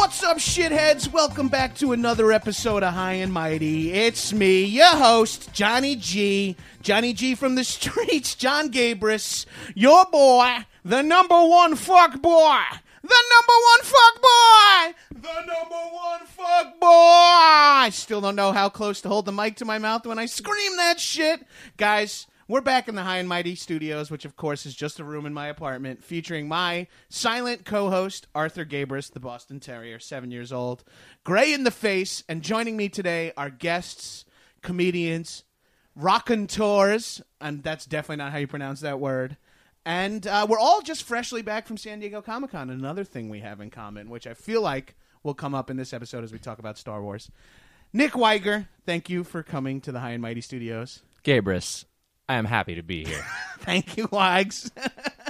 What's up, shitheads? Welcome back to another episode of High and Mighty. It's me, your host, Johnny G. Johnny G from the streets, John Gabrus, your boy, the number one fuck boy. The number one fuck boy! The number one fuck boy! I still don't know how close to hold the mic to my mouth when I scream that shit. Guys, we're back in the High and Mighty Studios, which of course is just a room in my apartment, featuring my silent co-host Arthur Gabrus, the Boston Terrier, seven years old, gray in the face, and joining me today are guests, comedians, raconteurs, and Tours, and that's definitely not how you pronounce that word. And uh, we're all just freshly back from San Diego Comic Con. Another thing we have in common, which I feel like will come up in this episode as we talk about Star Wars. Nick Wiger, thank you for coming to the High and Mighty Studios. Gabrus, I am happy to be here. Thank you, Wags.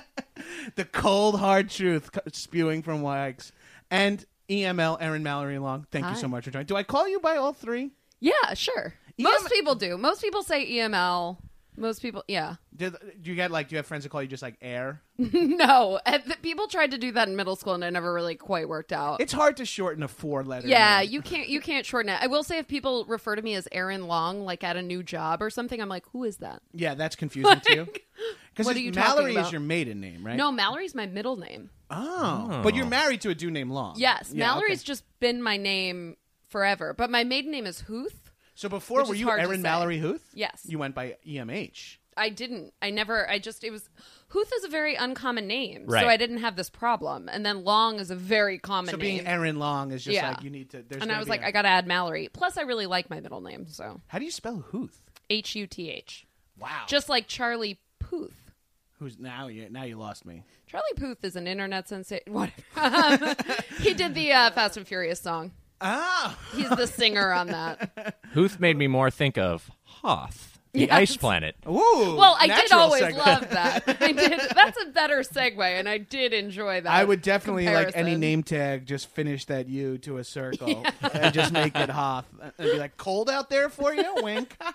the cold, hard truth spewing from Wags. And EML, Erin Mallory Long, thank you so much for joining. Do I call you by all three? Yeah, sure. Most people do. Most people say EML. Most people, yeah. Did, do you get like, do you have friends that call you just like Air? no, and people tried to do that in middle school, and it never really quite worked out. It's hard to shorten a four letter. yeah, you can't you can't shorten it. I will say if people refer to me as Erin Long, like at a new job or something, I'm like, who is that? Yeah, that's confusing too. Because what are you talking Mallory is your maiden name, right? No, Mallory's my middle name. Oh. But you're oh. married to a dude named Long. Yes, Yeah, Mallory's okay. just been my name forever, but my maiden name is Huth. So before, were you Erin. Mallory Huth? Yes. You went by EMH. I didn't. I never. I just. It was. Huth is a very uncommon name, Right. so I didn't have this problem. And then Long is a very common So name. being Erin Long is just Yeah. like you need to. There's and I was like, I gotta add Mallory. Plus, I really like my middle name, so How do you spell Huth? H U T H. Wow. Just like Charlie Puth. who's now you now you lost me. Charlie Puth is an internet sensation. What? Um, he did the uh, Fast and Furious song. Ah. He's the singer on that. Huth made me more think of Hoth, the Yes. ice planet. Ooh. Well, I did always segue. love that. I did. That's a better segue, and I did enjoy that. I would definitely like any name tag just finish that U to a circle and just make it Hoth and be like cold out there for you. Wink.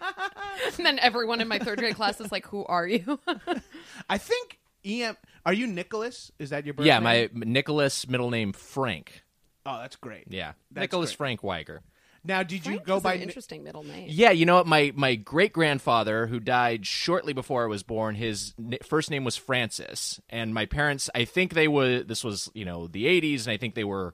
And then everyone in my third grade class is like, "Who are you?" I think EM. Are you Nicholas? Is that your birth Yeah, name? my Nicholas middle name Frank. Oh, that's great. Yeah, That's Nicholas great. Frank Wiger. Now, did you go is by? an Ni- interesting middle name. Yeah, you know what? My my great grandfather, who died shortly before I was born, his n- first name was Francis, and my parents, I think they were. This was you know the '80s, and I think they were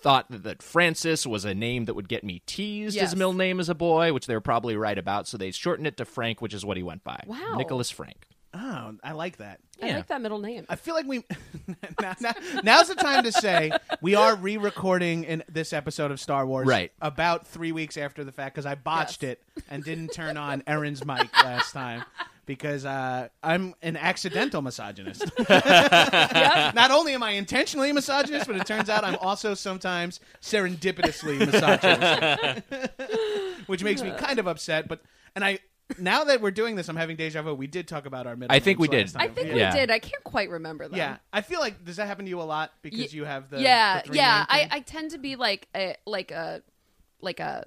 thought that, that Francis was a name that would get me teased Yes. as a middle name as a boy, which they were probably right about. So they shortened it to Frank, which is what he went by. Wow. Nicholas Frank. Oh, I like that. I Yeah. like that middle name. I feel like we now, now- now's the time to say we are re-recording in this episode of Star Wars Right. about three weeks after the fact because I botched Yes. it and didn't turn on Erin's mic last time because uh, I'm an accidental misogynist. Not only am I intentionally misogynist, but it turns out I'm also sometimes serendipitously misogynist. which makes me kind of upset. But and I now that we're doing this, I'm having deja vu. We did talk about our middle. I think names we last did. I time. think yeah. Yeah. we did. I can't quite remember them. Yeah, I feel like does that happen to you a lot because Ye- you have the yeah, the three yeah. name I, thing? I tend to be like a like a like a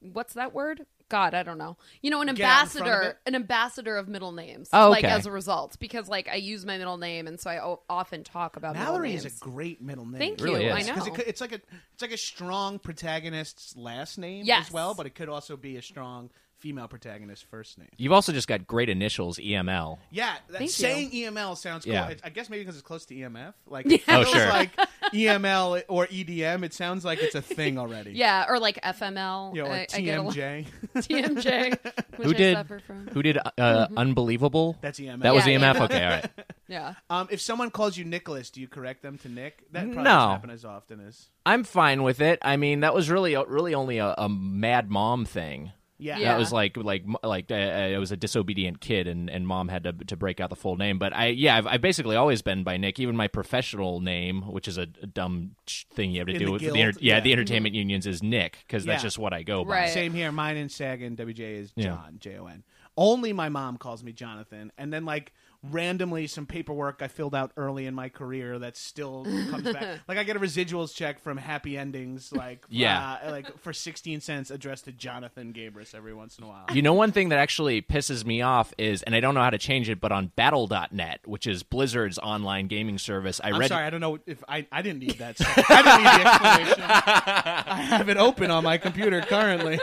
what's that word? God, I don't know. You know, an Get out in front of ambassador, an ambassador of middle names. Oh, Like okay. as a result, because like I use my middle name, and so I o- often talk about Mallory middle is a great middle name. Thank really you. is. I know. because it it's like a it's like a strong protagonist's last name Yes. as well, but it could also be a strong female protagonist's first name. You've also just got great initials, EML. Yeah, that, Thank saying EML sounds cool. Yeah. It- I guess maybe because it's close to EMF. Like Yeah. it feels Oh, sure. like EML or EDM. It sounds like it's a thing already. yeah, or like FML. Yeah, know, or I, I get a lot- TMJ. TMJ. Which Who I did? suffer from. Who did? Uh, Unbelievable. That's EMF. That was Yeah, EMF. yeah. Okay, all right. Yeah. Um, if someone calls you Nicholas, do you correct them to Nick? That probably No. doesn't happen as often as. I'm fine with it. I mean, that was really, really only a, a mad mom thing. Yeah. Yeah. That was like, like, like uh, uh, it was a disobedient kid, and, and mom had to to break out the full name. But I, yeah, I've, I've basically always been by Nick. Even my professional name, which is a, a dumb thing you have to In do the with guild, the, enter- yeah, yeah. the entertainment unions is Nick because that's just what I go by. Right. Same here. Mine in SAG and WJ is Yeah. John, J O N. Only my mom calls me Jonathan. And then, like, randomly, some paperwork I filled out early in my career that still comes back. Like, I get a residuals check from Happy Endings, like, Yeah. uh, like for 16 cents addressed to Jonathan Gabrus every once in a while. You know, one thing that actually pisses me off is, and I don't know how to change it, but on Battle.net, which is Blizzard's online gaming service, I I'm read. sorry, I don't know if I, I didn't need that. I didn't need the explanation. I have it open on my computer currently.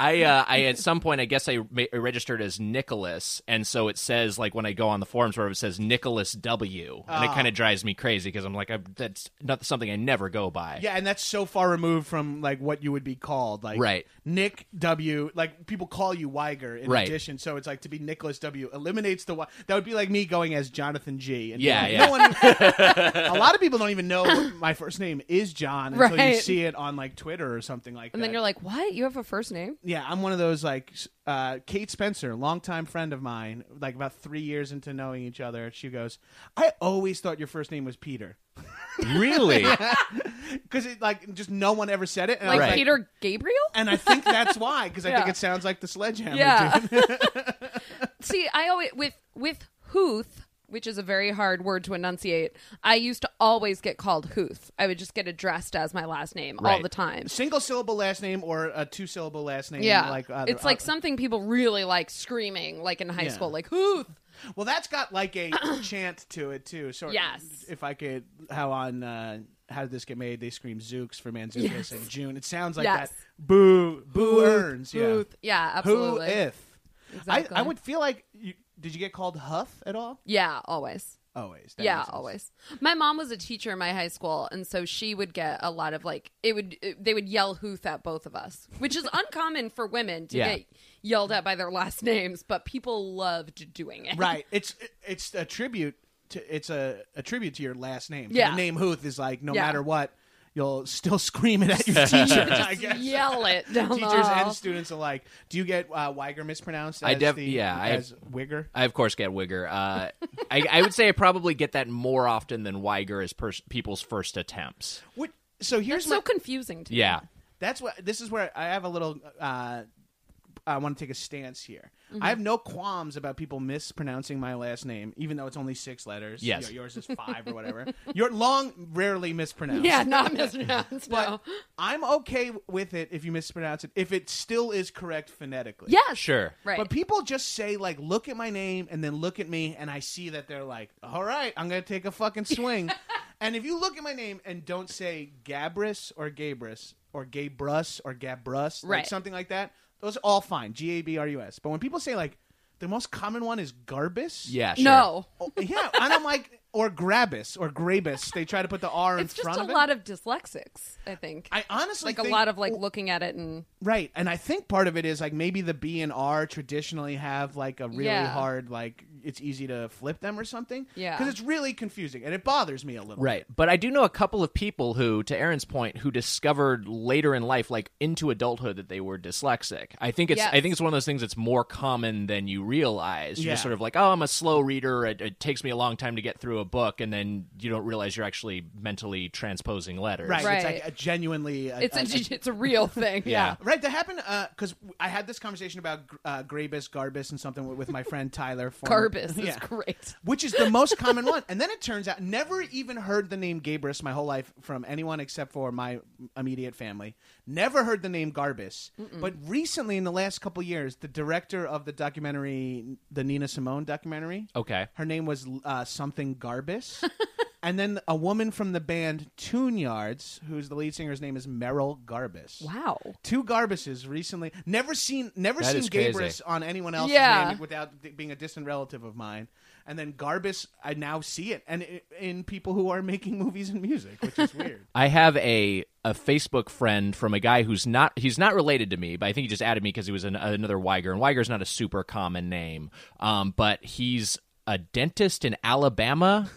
I, uh, I at some point, I guess I ma- registered as Nicholas, and so it says like when I go on the forums where it says Nicholas W, and Ah. it kind of drives me crazy because I'm like, I, that's not something I never go by. Yeah, and that's so far removed from like what you would be called, like Right. Nick W. Like people call you Wiger in Right. addition, so it's like to be Nicholas W. eliminates the. Y- That would be like me going as Jonathan G. And Yeah, no, yeah. No one, a lot of people don't even know my first name is John until you Right. see it on like Twitter or something like that. And then you're like, what? You have a first name? Yeah, I'm one of those like uh, Kate Spencer, longtime friend of mine. Like about three years into knowing each other, she goes, "I always thought your first name was Peter." Really? Because it like just no one ever said it, and I Like was like, Peter Gabriel? and I think that's why, because I think it sounds like the sledgehammer. Yeah. dude. See, I always with with Huth, which is a very hard word to enunciate. I used to always get called Huth. I would just get addressed as my last name all the time. Single syllable last name or a two syllable last name. Yeah, like uh, it's uh, like something people really like screaming, like in high Yeah. school, like Huth. Well, that's got like a chant to it too. So Yes. if I could, how on uh, how did this get made? They scream Zooks for Mantzoukas Yes. in June. It sounds like Yes. that. Boo, boo earns. Yeah. Huth. Yeah, Who if? Exactly. I, I would feel like. You, did you get called Huff at all? Yeah, always. Always. That yeah, always. My mom was a teacher in my high school, and so she would get a lot of like it would they would yell "Huth" at both of us, which is uncommon for women to Yeah. get yelled at by their last names, but people loved doing it. Right. It's it's a tribute to it's a, a tribute to your last name. So Yeah. The name Huth is like no Yeah. matter what, you'll still scream it at your teacher. I guess. Yell it down the Teachers hall. and students alike. Do you get uh, Wiger mispronounced? I as def- the, yeah, I- as Wigger. I of course get Wigger. Uh, I, I would say I probably get that more often than Wiger as pers- people's first attempts. What, so here's It's my, so confusing to me. Yeah. That's what this is where I have a little. Uh, I want to take a stance here. Mm-hmm. I have no qualms about people mispronouncing my last name, even though it's only six letters. Yes. You know, yours is five or whatever. Your long rarely mispronounced. Yeah, not mispronounced. But no. I'm okay with it if you mispronounce it, if it still is correct phonetically. Yes. Sure. Right. But people just say like, "Look at my name," and then look at me, and I see that they're like, "All right, I'm gonna take a fucking swing." and if you look at my name and don't say Gabris or Gabris or Gabrus or Gabrus, like Right. something like that, those are all fine. G A B R U S. But when people say like, the most common one is Garbus. Yeah. Sure. No. Oh, yeah, and I'm like, or Grabus or Grabus. They try to put the R in It's just front a of it. lot of dyslexics, I think. I honestly like a lot of like looking at it and Right, and I think part of it is like maybe the B and R traditionally have like a really Yeah. hard like it's easy to flip them or something. Yeah. because it's really confusing and it bothers me a little. Right. But I do know a couple of people who, to Erin's point, who discovered later in life, like into adulthood, that they were dyslexic. I think it's Yes. I think it's one of those things that's more common than you realize. You're just sort of like, oh, I'm a slow reader. It, it takes me a long time to get through a book, and then you don't realize you're actually mentally transposing letters. Right. It's like a genuinely. A, It's a, it's a real thing. Yeah. Right, that happened because I had this conversation about uh, Grabus, Garbus, and something with, with my friend Tyler. former- Garbus is yeah, great. which is the most common one. And then it turns out, never even heard the name Gabrus my whole life from anyone except for my immediate family. Never heard the name Garbus. But recently, in the last couple years, the director of the documentary, the Nina Simone documentary, Okay. her name was uh, something Garbus. and then a woman from the band Tune Yards, who's the lead singer's name is Merrill Garbus. Wow. Two Garbuses recently. Never seen, never That seen is crazy. Gabrus on anyone else's Yeah. name without d- being a distant relative of mine. And then Garbus, I now see it, and i in people who are making movies and music, which is weird. I have a a Facebook friend from a guy who's not he's not related to me, but I think he just added me because he was an, another Wiger, and Wiger's not a super common name, um, but he's a dentist in Alabama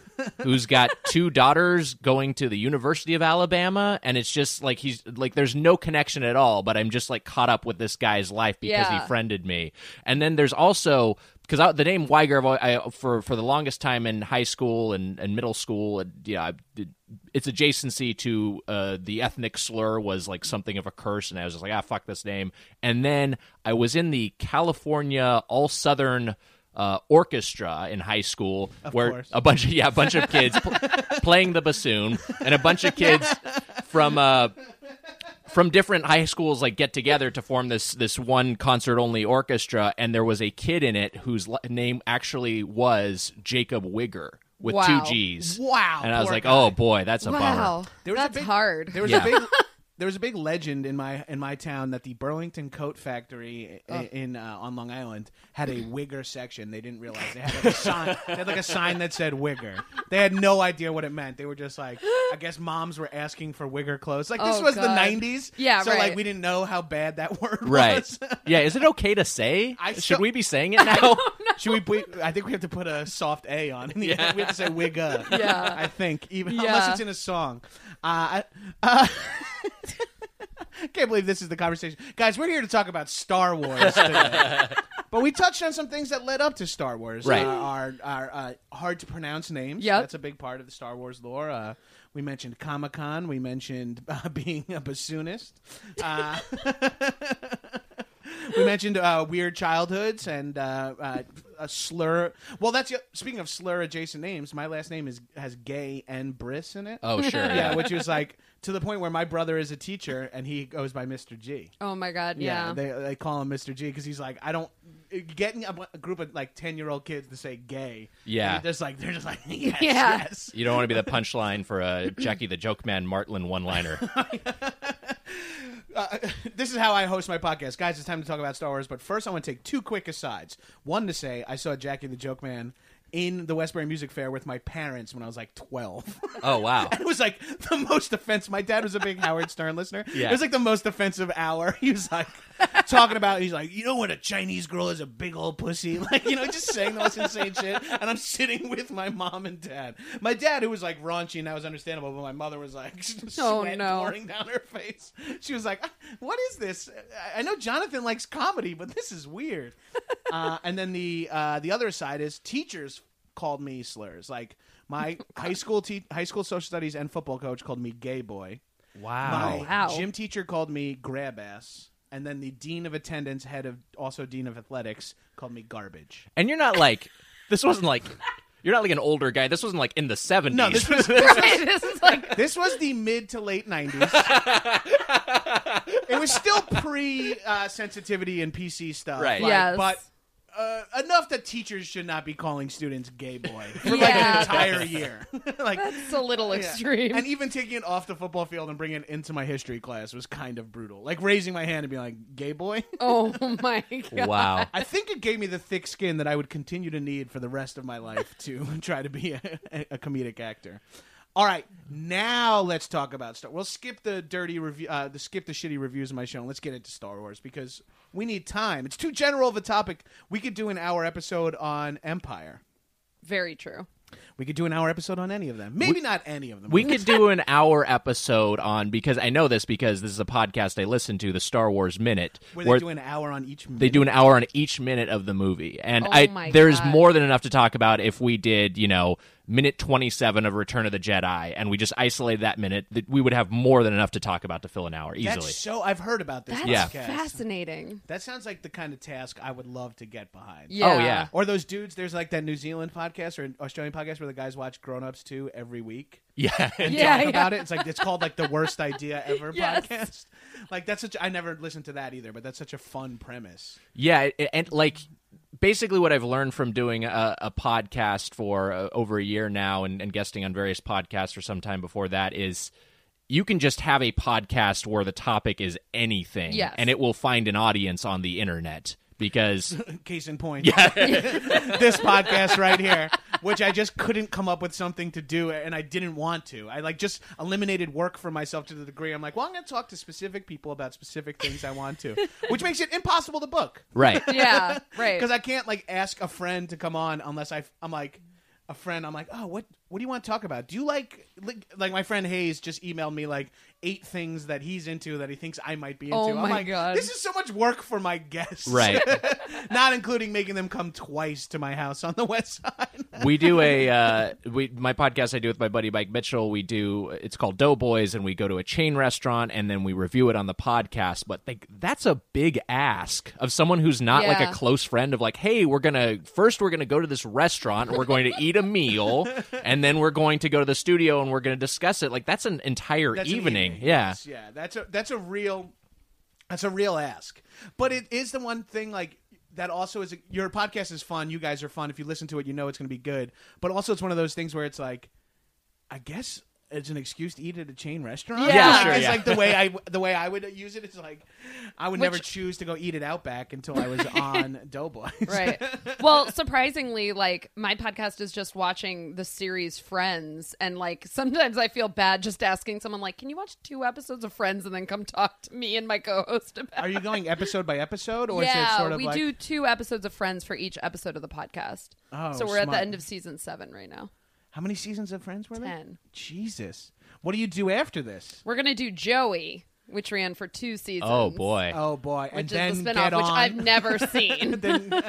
who's got two daughters going to the University of Alabama, and it's just like he's like there's no connection at all, but I'm just like caught up with this guy's life because Yeah. he friended me, and then there's also because the name Wiger I, for for the longest time in high school and, and middle school, and, yeah, I its adjacency to uh, the ethnic slur was like something of a curse, and I was just like, ah, fuck this name. And then I was in the California All Southern. Uh, orchestra in high school, where course. a bunch of yeah, a bunch of kids pl- playing the bassoon, and a bunch of kids from uh, from different high schools like get together to form this this one concert only orchestra and there was a kid in it whose li- name actually was Jacob Wigger with Wow. two G's. Wow, And I was like, guy. "Oh boy, that's a bummer." Wow. There was a That's big- hard. There was Yeah. a big there was a big legend in my in my town that the Burlington Coat Factory i- in uh, on Long Island had a Wigger section. They didn't realize they had like a sign. They had like a sign that said Wigger. They had no idea what it meant. They were just like, I guess moms were asking for Wigger clothes. Like this Oh, was the God. '90s. Yeah, so like right. we didn't know how bad that word Right. was. yeah, is it okay to say? I Should still- we be saying it now? Should we? I think we have to put a soft A on. it. Yeah. We have to say Wigga. Yeah. I think even Yeah. unless it's in a song. Uh, I- uh, can't believe this is the conversation, guys. We're here to talk about Star Wars today, but we touched on some things that led up to Star Wars. Right. Uh, our our uh, hard to pronounce names. Yeah. that's a big part of the Star Wars lore. Uh, we mentioned Comic Con. We mentioned uh, being a bassoonist. We mentioned uh, weird childhoods and uh, uh, a slur. Well, that's speaking of slur adjacent names. My last name is has gay and Briss in it. oh, sure. yeah, Yeah. which was like to the point where my brother is a teacher and he goes by Mr. G. oh my god. Yeah. they they call him Mr. G because he's like I don't getting a, a group of like ten year old kids to say gay. Yeah. and just like they're just like yes, Yeah. yes. You don't want to be the punchline for a Jackie the Joke Man Martling one-liner. Uh, this is how I host my podcast, guys. It's time to talk about Star Wars, but first I want to take two quick asides. One to say I saw Jackie the Joke Man in the Westbury Music Fair with my parents when I was like twelve. Oh, wow. it was like the most offensive. My dad was a big Howard Stern listener. Yeah. It was like the most offensive hour. He was like talking about. He's like, you know, when a Chinese girl is a big old pussy, like you know, just saying the most insane shit. And I'm sitting with my mom and dad. My dad, who was like raunchy, and that was understandable, but my mother was like, Oh, sweat no. pouring down her face. She was like, "What is this? I- I know Jonathan likes comedy, but this is weird." uh, and then the uh, the other side is teachers called me slurs. Like my high school te- high school social studies and football coach called me gay boy. Wow. My Wow. gym teacher called me grab ass. And then the dean of attendance, head of also dean of athletics, called me garbage. And you're not like this wasn't like you're not like an older guy. This wasn't like in the 70s. No, this was Right, this is like This was the mid to late nineties. it was still pre uh, sensitivity and PC stuff, Right. like, Yes. But uh, enough that teachers should not be calling students "gay boy" for like Yeah. an entire year. like it's a little yeah. extreme. And even taking it off the football field and bringing it into my history class was kind of brutal. Like raising my hand and being like, "Gay boy." oh my god. wow. I think it gave me the thick skin that I would continue to need for the rest of my life to try to be a, a comedic actor. All right, now let's talk about Star. We'll skip the dirty review, uh, the skip the shitty reviews of my show, and let's get into Star Wars because we need time. It's too general of a topic. We could do an hour episode on Empire. Very true. We could do an hour episode on any of them. Maybe not any of them. We could do an hour episode on because I know this because this is a podcast I listen to, the Star Wars Minute, where they do an hour on each. Minute. they do an hour on each minute of the movie, and Oh I there's God. more than enough to talk about if we did, you know, minute 27 of Return of the Jedi, and we just isolated that minute. That we would have more than enough to talk about to fill an hour easily. That's so. I've heard about this. That's Yeah. podcast. fascinating. That sounds like the kind of task I would love to get behind. Yeah. Oh, yeah. Or those dudes. There's like that New Zealand podcast or an Australian podcast where the guys watch Grown Ups too every week. yeah, and Yeah, talk yeah. about it. It's like it's called like the worst idea ever Yes. podcast. Like that's such. I never listened to that either, but that's such a fun premise. Yeah, it- and like basically what I've learned from doing a, a podcast for uh, over a year now and, and guesting on various podcasts for some time before that is you can just have a podcast where the topic is anything Yes. and it will find an audience on the internet because Case in point, this podcast right here, which I just couldn't come up with something to do, and I didn't want to. I like just eliminated work for myself to the degree I'm like, well, I'm going to talk to specific people about specific things I want to, which makes it impossible to book. right Yeah. Right. because I can't like ask a friend to come on unless I I'm like a friend. I'm like, oh, what what do you want to talk about? Do you like like, like my friend Hayes just emailed me like eight things that he's into that he thinks I might be into. Oh I'm my like, God. this is so much work for my guests, Right. Not including making them come twice to my house on the west side. we do a uh, we my podcast I do with my buddy Mike Mitchell. We do it's called Doughboys, and we go to a chain restaurant and then we review it on the podcast. But like that's a big ask of someone who's not like a close friend. Of like, hey, we're gonna first we're gonna go to this restaurant and we're going to eat a meal, and then we're going to go to the studio and we're going to discuss it. Like that's an entire That's an evening. evening, Yeah. yes, yeah. That's a that's a real that's a real ask. But it is the one thing like that also is your podcast is fun. You guys are fun. If you listen to it, you know it's going to be good. But also, it's one of those things where it's like, I guess it's an excuse to eat at a chain restaurant. Yeah. Like, Sure, it's yeah. like the way I the way I would use it is like I would never Which- choose to go eat at Outback until I was on Doughboys. right. Well, surprisingly, like my podcast is just watching the series Friends, and like sometimes I feel bad just asking someone like, "Can you watch two episodes of Friends and then come talk to me and my co-host about?" Are you going episode by episode, or yeah, is it sort of we like do two episodes of Friends for each episode of the podcast. Oh, so we're at the end of season seven right now. How many seasons of Friends were there? Ten. Jesus, what do you do after this? We're gonna do Joey, which ran for two seasons. Oh boy. Oh boy, Which and is then the spinoff, get which on. I've never seen. then,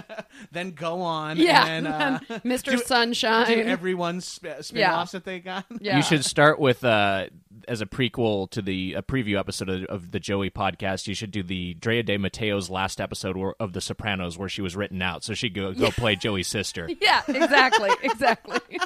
then go on. yeah, and, uh, Mr. do- Sunshine. do everyone's sp- spin-offs Yeah. that they got. yeah. You should start with uh, as a prequel to the a preview episode of, of the Joey podcast. You should do the Drea de Matteo's last episode where, of The Sopranos, where she was written out, so she go go play Joey's sister. Yeah, exactly, exactly.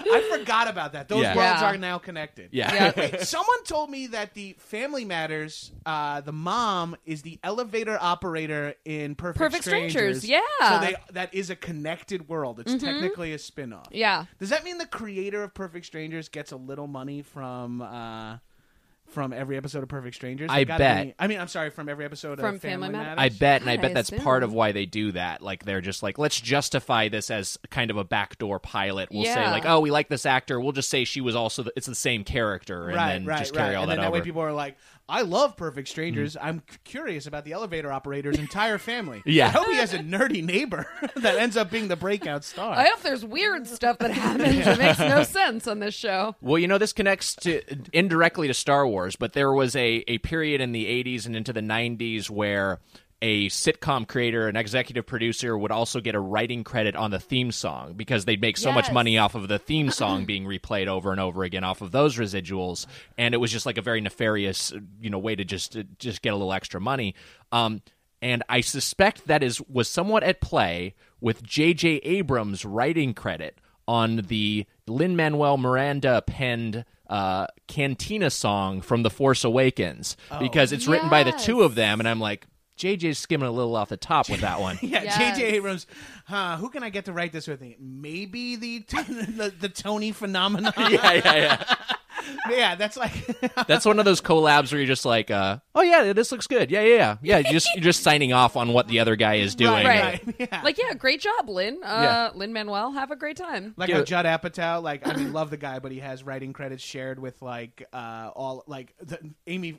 I forgot about that. Those Yeah. worlds Yeah. are now connected. Yeah. Yeah. Wait, someone told me that the Family Matters, uh, the mom is the elevator operator in Perfect, Perfect Strangers, yeah. So they that is a connected world. It's technically a spin-off. Yeah. Does that mean the creator of Perfect Strangers gets a little money from uh, from every episode of Perfect Strangers? I gotta bet. be- I mean, I'm sorry, from every episode From of Family Family, Matters? I bet, and I God, bet I that's part of why they do that. Like they're just like, let's justify this as kind of a backdoor pilot. We'll say like, oh, we like this actor. We'll just say she was also the, it's the same character, and right, then right, just carry right. all and that then that over. way people are like, I love Perfect Strangers. Mm. I'm curious about the elevator operator's entire family. Yeah. I hope he has a nerdy neighbor that ends up being the breakout star. I hope there's weird stuff that happens that makes no sense on this show. Well, you know, this connects to indirectly to Star Wars, but there was a, a period in the 80s and into the 90s where a sitcom creator, an executive producer, would also get a writing credit on the theme song because they'd make so much money off of the theme song being replayed over and over again off of those residuals, and it was just like a very nefarious, you know, way to just to just get a little extra money. Um, and I suspect that is was somewhat at play with J.J. Abrams' writing credit on the Lin Manuel Miranda penned uh, Cantina song from The Force Awakens because it's written by the two of them, and I'm like, JJ's skimming a little off the top with that one. yeah, Yes. J.J. Abrams. Huh? Who can I get to write this with me? Maybe the the, the Tony phenomenon. yeah, yeah, yeah. yeah, that's like That's one of those collabs where you're just like, uh, oh yeah, this looks good. Yeah, yeah, yeah. Yeah, you're just you're just signing off on what the other guy is doing. Right. yeah. Like, yeah, great job, Lin. Uh, Yeah. Lin Manuel, have a great time. Like Yeah. how Judd Apatow, like I mean, love the guy, but he has writing credits shared with like uh all like the, Amy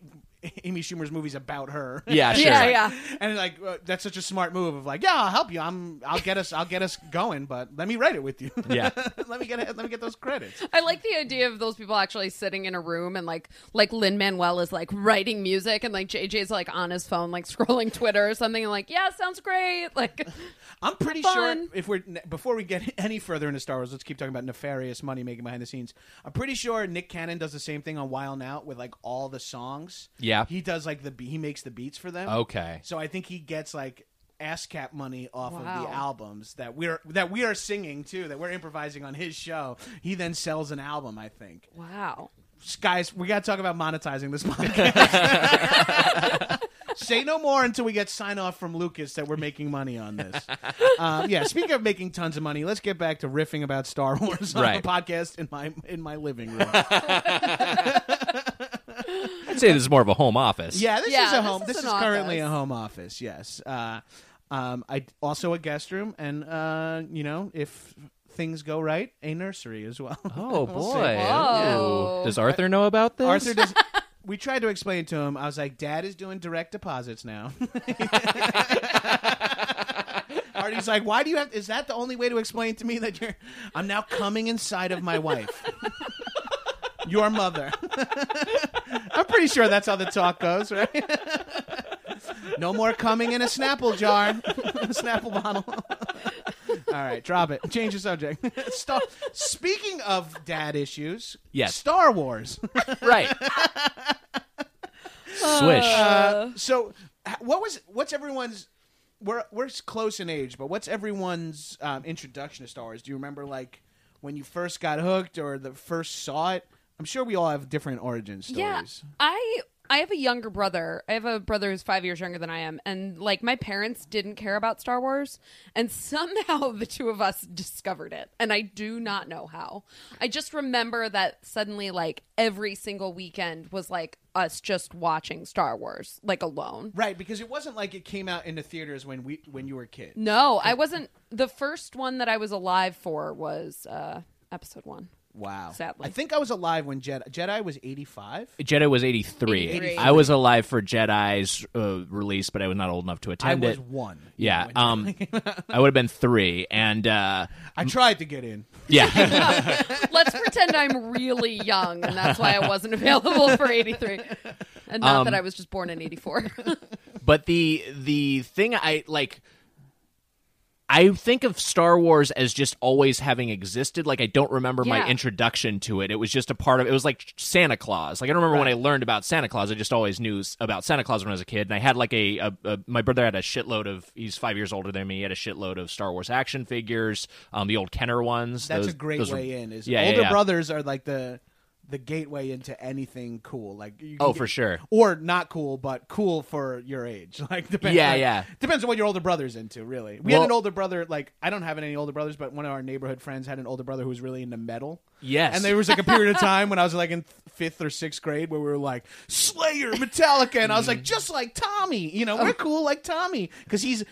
Amy Schumer's movies about her. Yeah, sure. Yeah, yeah. and like uh, that's such a smart move of like, yeah, I'll help you. I'm I'll get us I'll get us going, but let me write it with you. Yeah. let me get let me get those credits. I like the idea of those people actually sitting in a room and like like Lin Manuel is like writing music and like JJ's like on his phone like scrolling Twitter or something and like yeah sounds great like I'm pretty Fun. sure if we're before we get any further into Star Wars, let's keep talking about nefarious money making behind the scenes. I'm pretty sure Nick Cannon does the same thing on Wild Out with like all the songs. Yeah. He does like the he makes the beats for them. Okay. So I think he gets like ASCAP money off of the albums that we're that we are singing too, that we're improvising on his show. He then sells an album, I think. wow Guys, we got to talk about monetizing this podcast. Say no more until we get sign off from Lucas that we're making money on this. Um, yeah, speaking of making tons of money, let's get back to riffing about Star Wars on Right. a podcast in my in my living room. I'd say this is more of a home office. Yeah, this Yeah, is a this home. is This is, an currently a office. home office. Yes. Uh, um, I also a guest room, and uh, you know, if things go right, a nursery as well. Oh We'll see. boy. Whoa. Ooh. Does Arthur know about this? Arthur does. We tried to explain to him. I was like, "Dad is doing direct deposits now." Artie's like, "Why do you have? Is that the only way to explain to me that you're? I'm now coming inside of my wife, your mother." I'm pretty sure that's how the talk goes, right? no more coming in a Snapple jar, Snapple bottle. All right, drop it. Change the subject. Star- Speaking of dad issues, Yes. Star Wars. right. Swish. Uh, so, h- what was what's everyone's? We're we're close in age, but what's everyone's um, introduction to Star Wars? Do you remember like when you first got hooked or the first saw it? I'm sure we all have different origin stories. yeah. I I have a younger brother I have a brother who's five years younger than I am and like my parents didn't care about Star Wars and somehow the two of us discovered it and I do not know how I just remember that suddenly like every single weekend was like us just watching Star Wars like alone Right, because it wasn't like it came out into theaters when we when you were a kid. No, I wasn't. The first one that I was alive for was uh, episode one. Wow. Sadly. I think I was alive when Jedi Jedi was 85. Jedi was 83. 83. I was alive for Jedi's uh, release, but I was not old enough to attend I attend was it. one. Yeah, um, I would have been three, and uh, I tried to get in. yeah, Let's pretend I'm really young, and that's why I wasn't available for 83. And not Um, that I was just born in 84. but the the thing I like. I think of Star Wars as just always having existed. Like I don't remember my introduction to it. It was just a part of. It was like Santa Claus. Like I don't remember when I learned about Santa Claus. I just always knew about Santa Claus when I was a kid. And I had like a, a, a my brother had a shitload of. He's five years older than me. He had a shitload of Star Wars action figures. Um, the old Kenner ones. That's Those- a great those were- way in. Is Yeah, yeah, older yeah. brothers are like the the gateway into anything cool. Like you Oh, get- for sure. or not cool, but cool for your age. Like depends. Yeah, like, yeah. Depends on what your older brother's into. Really, we Well- had an older brother. Like I don't have any older brothers, but one of our neighborhood friends had an older brother who was really into metal. Yes. And there was like a period of time when I was like in fifth or sixth grade where we were like Slayer, Metallica, and I was like mm-hmm. just like Tommy. You know, we're oh. cool like Tommy because he's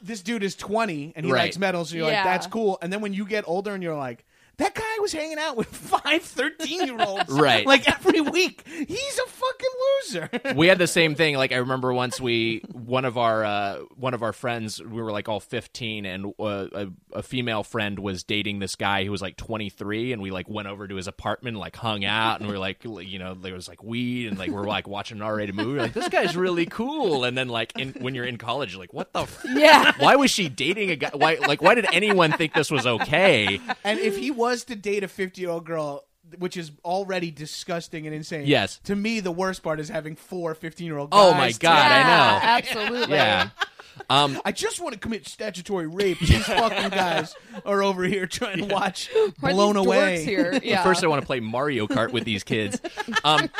this dude is twenty and he Right. likes metal, so you're like that's cool. And then when you get older and you're like. That guy was hanging out with five 13 year olds. Right. Like every week. He's a fucking loser. we had the same thing. Like I remember once we one of our uh, one of our friends we were like all fifteen, and uh, a, a female friend was dating this guy who was like twenty three, and we like went over to his apartment, and, like hung out, and we were like, you know, there was like weed, and like we're like watching an R rated movie. We're like this guy's really cool, and then like in, when you're in college, you're like what the. F- yeah. why was she dating a guy? Why like why did anyone think this was okay? And if he was to date a 50 year old girl, which is already disgusting and insane. Yes. To me, the worst part is having four 15 year old guys. Oh my God, I know. Absolutely. Yeah. Um, I just want to commit statutory rape. These fucking guys are over here trying to watch Who are Blown these Away. here. Yeah. First, I want to play Mario Kart with these kids. Um,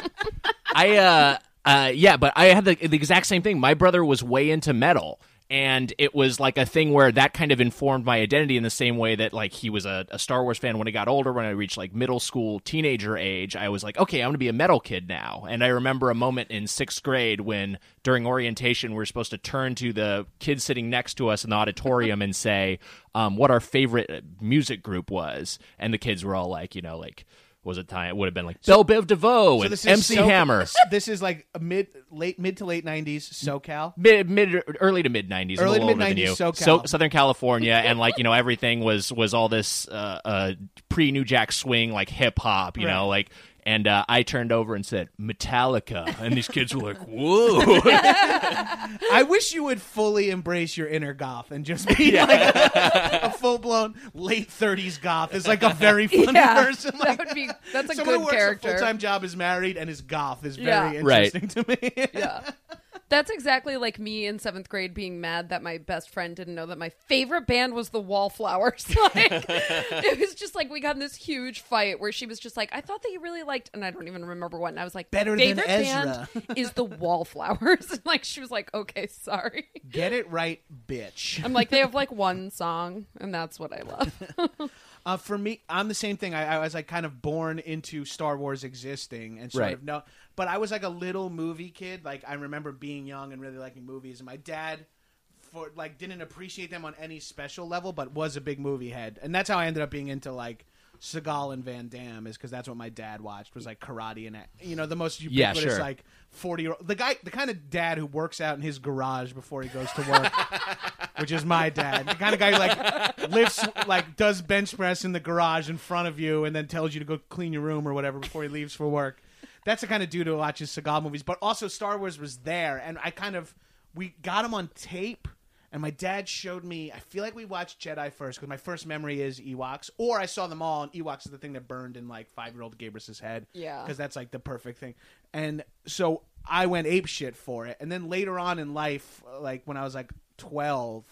I, uh, uh, yeah, but I had the, the exact same thing. My brother was way into metal. And it was like a thing where that kind of informed my identity in the same way that like he was a, a Star Wars fan when I got older. When I reached like middle school, teenager age, I was like, okay, I'm to be a metal kid now. And I remember a moment in sixth grade when during orientation we were supposed to turn to the kids sitting next to us in the auditorium and say um, what our favorite music group was, and the kids were all like, you know, like. Was it time? It would have been like Bell Biv DeVoe and MC so- Hammer. This is like a mid late mid to late nineties SoCal. mid, mid early to mid 90s Early a to older than mid-nineties, you SoCal. So, southern california and like you know everything was was all this uh, uh pre new jack swing like hip hop you know like and uh, I turned over and said Metallica, and these kids were like, "Whoa!" I wish you would fully embrace your inner goth and just be like a, full blown late thirties goth. Is like a very funny Yeah, person. that Like, would be. That's a someone good character. a full time job is married and is goth is very Yeah. Right. interesting to me. yeah. That's exactly like me in seventh grade being mad that my best friend didn't know that my favorite band was the Wallflowers. Like, it was just like we got in this huge fight where she was just like, "I thought that you really liked," and I don't even remember what. And I was like, Better "My than favorite Ezra." band is the Wallflowers." And like she was like, "Okay, sorry." Get it right, bitch. I'm like, they have like one song, and that's what I love. Uh, for me, I'm the same thing. I, I was like kind of born into Star Wars existing and sort Right. of no, but I was like a little movie kid. Like I remember being young and really liking movies, and my dad, for like, didn't appreciate them on any special level, but was a big movie head, and that's how I ended up being into like. Seagal and Van Damme is because that's what my dad watched was like karate and you know the most Yeah, ubiquitous sure. like forty year old the guy the kind of dad who works out in his garage before he goes to work which is my dad. The kind of guy who like lifts, like does bench press in the garage in front of you, and then tells you to go clean your room or whatever before he leaves for work. That's the kind of dude who watches Seagal movies. But also, Star Wars was there, and I kind of we got him on tape. And my dad showed me. I feel like we watched Jedi first because my first memory is Ewoks, or I saw them all, and Ewoks is the thing that burned in like five year old Gabrus's head. Yeah. because that's like the perfect thing. And so I went ape shit for it. And then later on in life, like when I was like 12,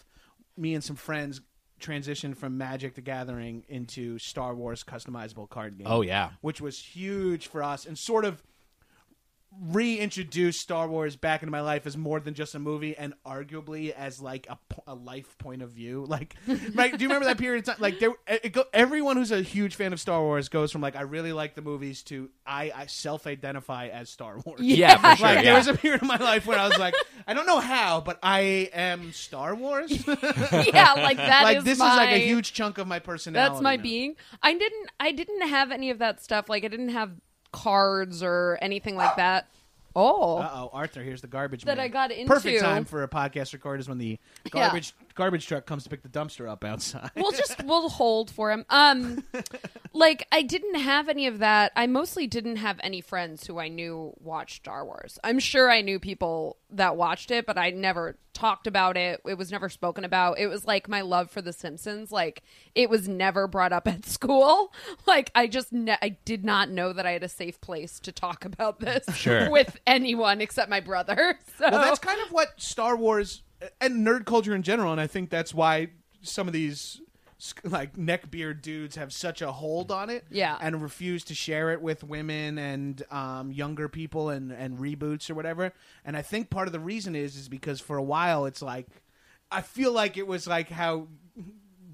me and some friends transitioned from Magic the Gathering into Star Wars customizable card game. Oh, yeah. Which was huge for us and sort of reintroduced Star Wars back into my life as more than just a movie and arguably as like a, a life point of view. Like, right? Do you remember that period of time? Like, there, it go, everyone who's a huge fan of Star Wars goes from like I really like the movies to I, I self-identify as Star Wars. yeah, for sure. Like yeah. there was a period of my life where I was like, I don't know how, but I am Star Wars. yeah, like that like is this my, is like a huge chunk of my personality. That's my now. being. I didn't. I didn't have any of that stuff. Like I didn't have cards or anything like that. Oh, Uh oh, Arthur, here's the garbage That man. I got into. Perfect time for a podcast record is when the garbage garbage truck comes to pick the dumpster up outside. we'll just we'll hold for him. Um, like I didn't have any of that. I mostly didn't have any friends who I knew watched Star Wars. I'm sure I knew people that watched it, but I never talked about it. It was never spoken about. It was like my love for The Simpsons. Like it was never brought up at school. Like I just ne- I did not know that I had a safe place to talk about this Sure. with anyone except my brother. So well, that's kind of what Star Wars and nerd culture in general, and I think that's why some of these like neckbeard dudes have such a hold on it, Yeah. and refuse to share it with women and um, younger people and and reboots or whatever. And I think part of the reason is is because for a while it's like I feel like it was like how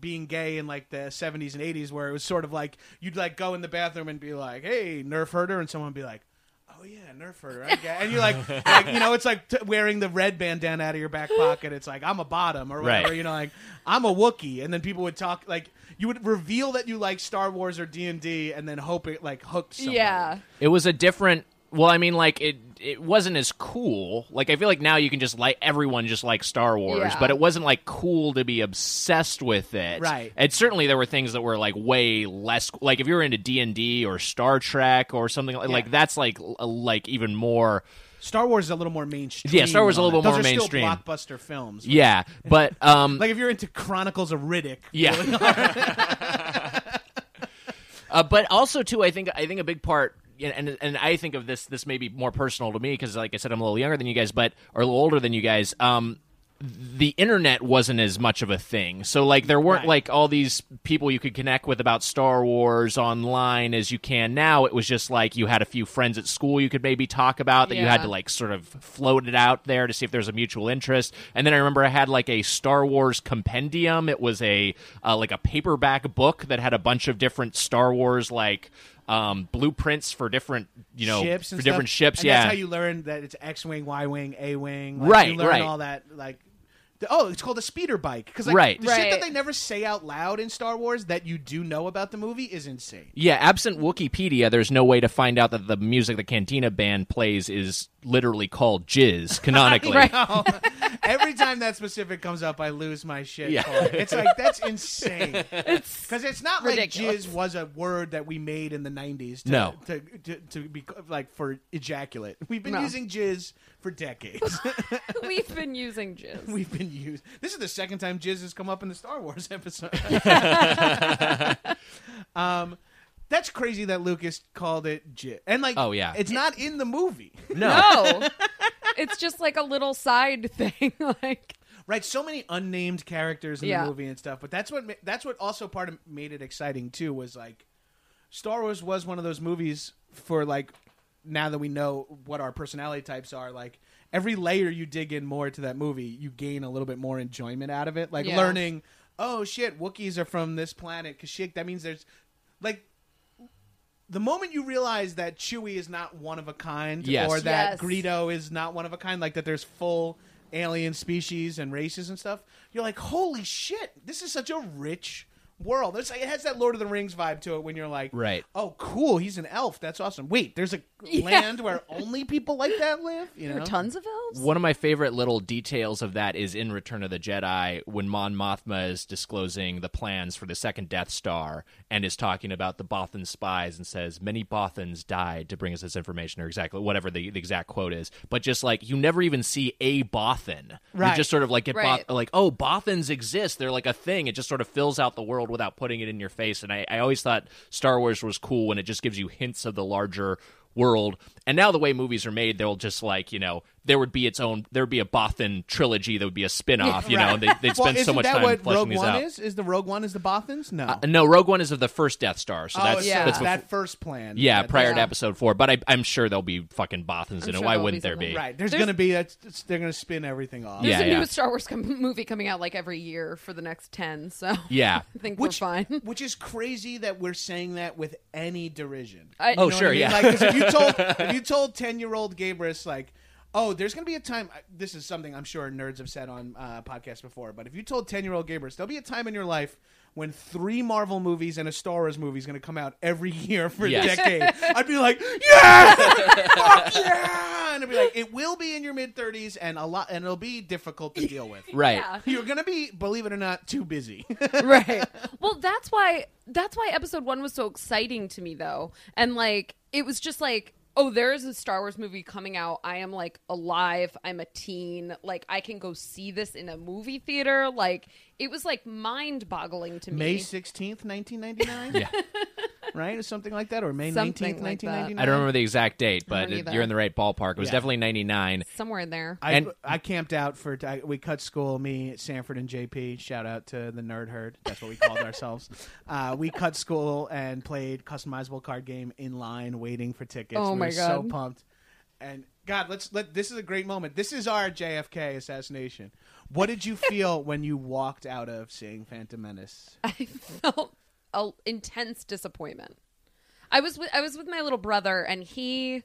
being gay in like the 70s and 80s where it was sort of like you'd like go in the bathroom and be like hey nerf herder and someone would be like oh yeah nerf herder I get-" and you're like, like you know it's like t- wearing the red bandana out of your back pocket it's like i'm a bottom or whatever Right. you know like i'm a wookie and then people would talk like you would reveal that you like star wars or d&d and then hope it like hooked somebody. yeah. It was a different. Well, I mean, like it. It wasn't as cool. Like I feel like now you can just like everyone just like Star Wars, Yeah. but it wasn't like cool to be obsessed with it. Right. And certainly there were things that were like way less. Like if you were into D and D or Star Trek or something like, like that's like like even more. star wars is a little more mainstream Yeah, Star Wars is a little it. bit Those more are mainstream. still blockbuster films Yeah, but um, like if you're into chronicles of riddick Yeah. uh, but also too, I think I think a big part, yeah, and and I think of this this may be more personal to me because, like I said, I'm a little younger than you guys, but or a little older than you guys. Um, the internet wasn't as much of a thing. So like there weren't Right. like all these people you could connect with about Star Wars online as you can now. It was just like you had a few friends at school you could maybe talk about that you had to like sort of float it out there to see if there's a mutual interest. And then I remember I had like a Star Wars compendium. It was a uh, like a paperback book that had a bunch of different Star Wars like um, blueprints for different you know ships for and different stuff. ships. And yeah, that's how you learn that it's X wing, Y wing, A wing. Like, Right, You learn right. all that. Like, the- oh, it's called a speeder bike because like, Right. the shit that they never say out loud in Star Wars that you do know about the movie is insane. Yeah, absent Wikipedia, there's no way to find out that the music the Cantina band plays is literally called Jizz canonically. Right. Every time that specific comes up, I lose my shit. Yeah. for it. It's like that's insane. It's Because it's not Ridiculous. like jizz was a word that we made in the '90s. To, No. to, to to be like for ejaculate. We've been No. using jizz for decades. we've been using jizz. We've been used. This is the second time jizz has come up in the Star Wars episode. um, that's crazy that Lucas called it jizz, and like, Oh, yeah. it's not in the movie, No. no, it's just like a little side thing. like right? So many unnamed characters in Yeah. the movie and stuff, but that's what ma- that's what also part of made it exciting too was like, Star Wars was one of those movies for like now that we know what our personality types are like. Every layer you dig in more to that movie, you gain a little bit more enjoyment out of it. Like Yeah. learning, oh shit, Wookiees are from this planet. Cause shit, that means there's like the moment you realize that Chewie is not one of a kind, Yes. or that Yes. Greedo is not one of a kind, like that there's full alien species and races and stuff, you're like, holy shit, this is such a rich world. It's like, it has that Lord of the Rings vibe to it when you're like, Right. oh, cool, he's an elf. That's awesome. Wait, there's a Yeah. land where only people like that live? You there are tons of elves. One of my favorite little details of that is in Return of the Jedi when Mon Mothma is disclosing the plans for the second Death Star and is talking about the Bothan spies and says many Bothans died to bring us this information or exactly whatever the, the exact quote is. But just like you never even see a Bothan. You just sort of like get Right. Both, like oh Bothans exist. They're like a thing. It just sort of fills out the world without putting it in your face. And I, I always thought Star Wars was cool when it just gives you hints of the larger world. And now the way movies are made, they'll just like, you know, there would be its own there would be a Bothan trilogy that would be a spin-off, you know, and they, they'd well, spend so isn't much that time what fleshing Rogue these One out. is? Is the Rogue One is the Bothans? No. Uh, no, Rogue One is of the first Death Star, so oh, that's yeah. that's that first plan. yeah, That- prior to episode four. But I, I'm sure there'll be fucking Bothans in I'm it. sure Why wouldn't be there be? Right. There's There's- going to be that's they're going to spin everything off. There's Yeah, a yeah. new Star Wars com- movie coming out like every year for the next ten, so Yeah. I think Which, we're fine. which is crazy that we're saying that with any derision. I- Oh, You know sure, I mean? yeah. Like, 'cause if you told if you told ten year old Gabrus like, oh, there's gonna be a time. This is something I'm sure nerds have said on uh, podcasts before. But if you told ten year old Gabrus, there'll be a time in your life when three Marvel movies and a Star Wars movie is gonna come out every year for Yes. a decade. I'd be like, yeah, fuck yeah, and I'd be like, it will be in your mid thirties and a lot, and it'll be difficult to deal with. Right. Yeah. You're gonna be, believe it or not, too busy. right. Well, that's why that's why episode 1 was so exciting to me though. And like it was just like Oh, there is a Star Wars movie coming out. I am like alive. I'm a teen. Like I can go see this in a movie theater. Like it was like mind-boggling to me. May sixteenth, nineteen ninety nine. Yeah. right, or something like that, or May Something nineteenth, like nineteen that. ninety nine. I don't remember the exact date, but don't it- either. you're in the right ballpark. It was Yeah. definitely 99. Somewhere in there. I, And- I camped out for I, we cut school. Me, Sanford, and JP. Shout out to the Nerd Herd. That's what we called ourselves. Uh, we cut school and played customizable card game in line, waiting for tickets. Oh we my were so God. pumped. And God, let's let. This is a great moment. This is our JFK assassination. What did you feel when you walked out of seeing Phantom Menace? I felt a intense disappointment. I was with I was with my little brother and he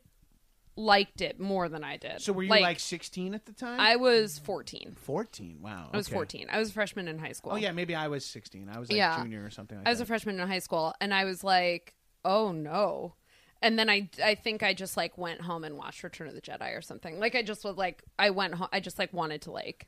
liked it more than I did. So were you like, sixteen at the time? I was 14. fourteen. Wow, I was okay. 14. I was a freshman in high school. Oh yeah, maybe I was sixteen. I was like Yeah. junior or something. like I was that. a freshman in high school and I was like, "Oh no." And then I I think I just like went home and watched Return of the Jedi or something. Like I just was like I went home I just like wanted to like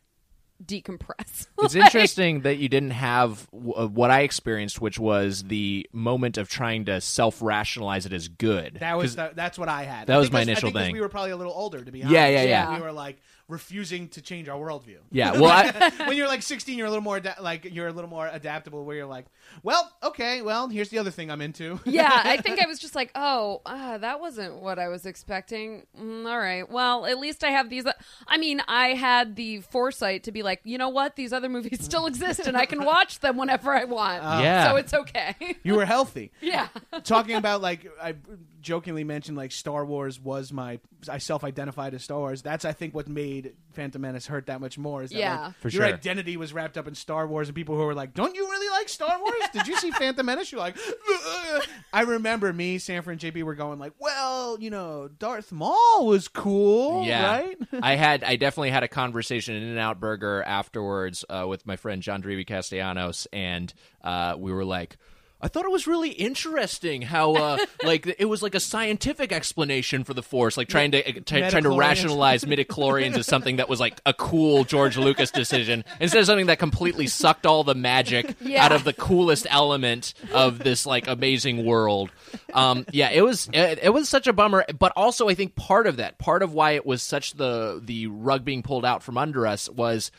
decompress. It's Like- interesting that you didn't have w- uh, what I experienced, which was the moment of trying to self rationalize it as good. That was 'Cause- the, that's what I had. That I was think my 'cause- I initial thing. We were probably a little older, to be honest. Yeah, honest. yeah, yeah. We were like, refusing to change our worldview. Yeah, well, I, when you're like 16, you're a little more ada- like you're a little more adaptable. Where you're like, well, okay, well, here's the other thing I'm into. yeah, I think I was just like, oh, uh, that wasn't what I was expecting. Mm, all right. Well, at least I have these. uh, I mean, I had the foresight to be like, you know what? These other movies still exist and I can watch them whenever I want. Yeah. So it's okay. you were healthy. yeah. Talking about like I jokingly mentioned like Star Wars was my I self-identified as Star Wars. That's I think what made Phantom Menace hurt that much more. Is that, Yeah. like, For your sure. identity was wrapped up in Star Wars, and people who were like, "Don't you really like Star Wars? Did you see Phantom Menace?" You're like, "Ugh." I remember me, Sanford, and JB were going like, "Well, you know, Darth Maul was cool, yeah, right?" I had I definitely had a conversation in an out burger afterwards uh, with my friend John Dreamy Castellanos, and uh, we were like. I thought it was really interesting how, uh, like, it was like a scientific explanation for the Force, like trying to t- trying to rationalize midichlorians as something that was like a cool George Lucas decision instead of something that completely sucked all the magic Yeah. out of the coolest element of this like amazing world. Um, yeah, it was it, it was such a bummer, but also I think part of that, part of why it was such the the rug being pulled out from under us was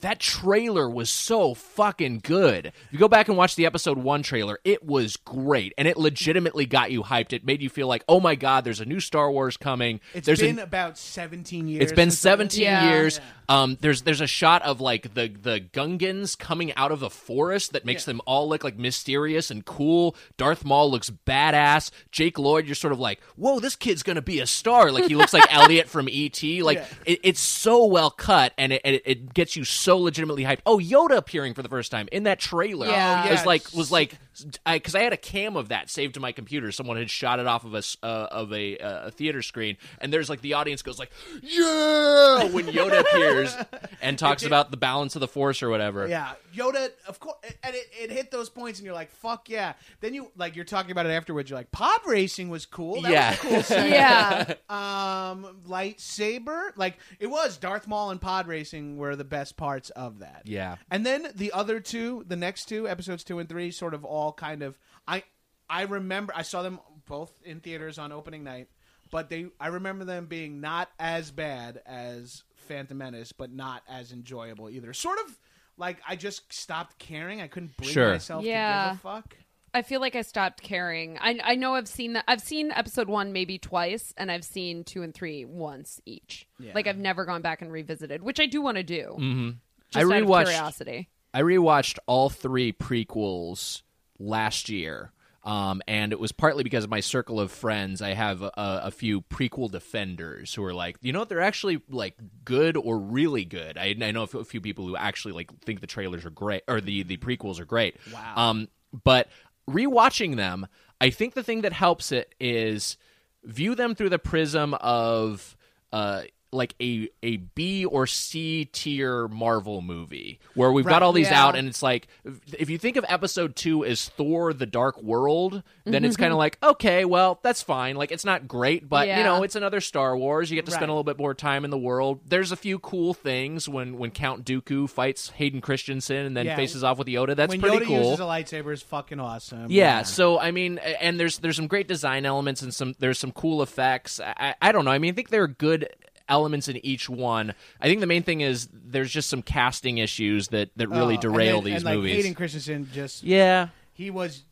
that trailer was so fucking good. If you go back and watch the episode one trailer, it was great, and it legitimately got you hyped. It made you feel like, oh my god, there's a new Star Wars coming. It's there's been a, about 17 years. it's been 17 Yeah. years. Um, there's there's a shot of like the the Gungans coming out of the forest that makes them all look like mysterious and cool. Darth Maul looks badass. Jake Lloyd, you're sort of like, whoa, this kid's gonna be a star. Like he looks like Elliot from ET. Like Yeah. it, it's so well cut and it, it it gets you so legitimately hyped. Oh, Yoda appearing for the first time in that trailer. Yeah. Was like was like because I, had a cam of that saved to my computer. Someone had shot it off of a s- uh, of a, uh, a theater screen, and there's like the audience goes like, "Yeah!" when Yoda appears and talks about the balance of the Force or whatever. Yeah, Yoda, of course, and it, it hit those points, and you're like, "Fuck yeah!" Then you like you're talking about it afterwards. You're like, "Pod racing was cool." That Yeah. was a cool. Yeah. Um, lightsaber, like it was. Darth Maul and pod racing were the best parts of that. Yeah. and then the other two, the next two episodes, two and three, sort of all kind of. I I remember I saw them both in theaters on opening night, but they I remember them being not as bad as Phantom Menace, but not as enjoyable either. Sort of like I just stopped caring. I couldn't bring Sure. myself to give a fuck. I feel like I stopped caring. I I know I've seen that. I've seen episode one maybe twice, and I've seen two and three once each. Yeah. Like I've never gone back and revisited, which I do want to do. Mm-hmm. Just I out of rewatched- curiosity. I rewatched all three prequels last year. Um, and it was partly because of my circle of friends. I have a, a few prequel defenders who are like, you know what? They're actually like good or really good. I, I know a few people who actually like think the trailers are great or the the prequels are great. Wow. Um, but rewatching them, I think the thing that helps it is view them through the prism of uh like a a B or C tier Marvel movie where we've Right. got all these Yeah. out and it's like if you think of episode 2 as Thor the Dark World then it's mm-hmm. kind of like okay well that's fine like it's not great but you know it's another Star Wars you get to spend a little bit more time in the world there's a few cool things when when Count Dooku fights Hayden Christensen and then Yeah. faces off with Yoda that's when pretty Yoda cool uses a lightsaber is fucking awesome. yeah, so I mean, and there's there's some great design elements and some there's some cool effects. I I don't know. I mean, I think they're good elements in each one. I think the main thing is there's just some casting issues that that really Oh, derail and then- these and, like, movies. Hayden Christensen just yeah, he was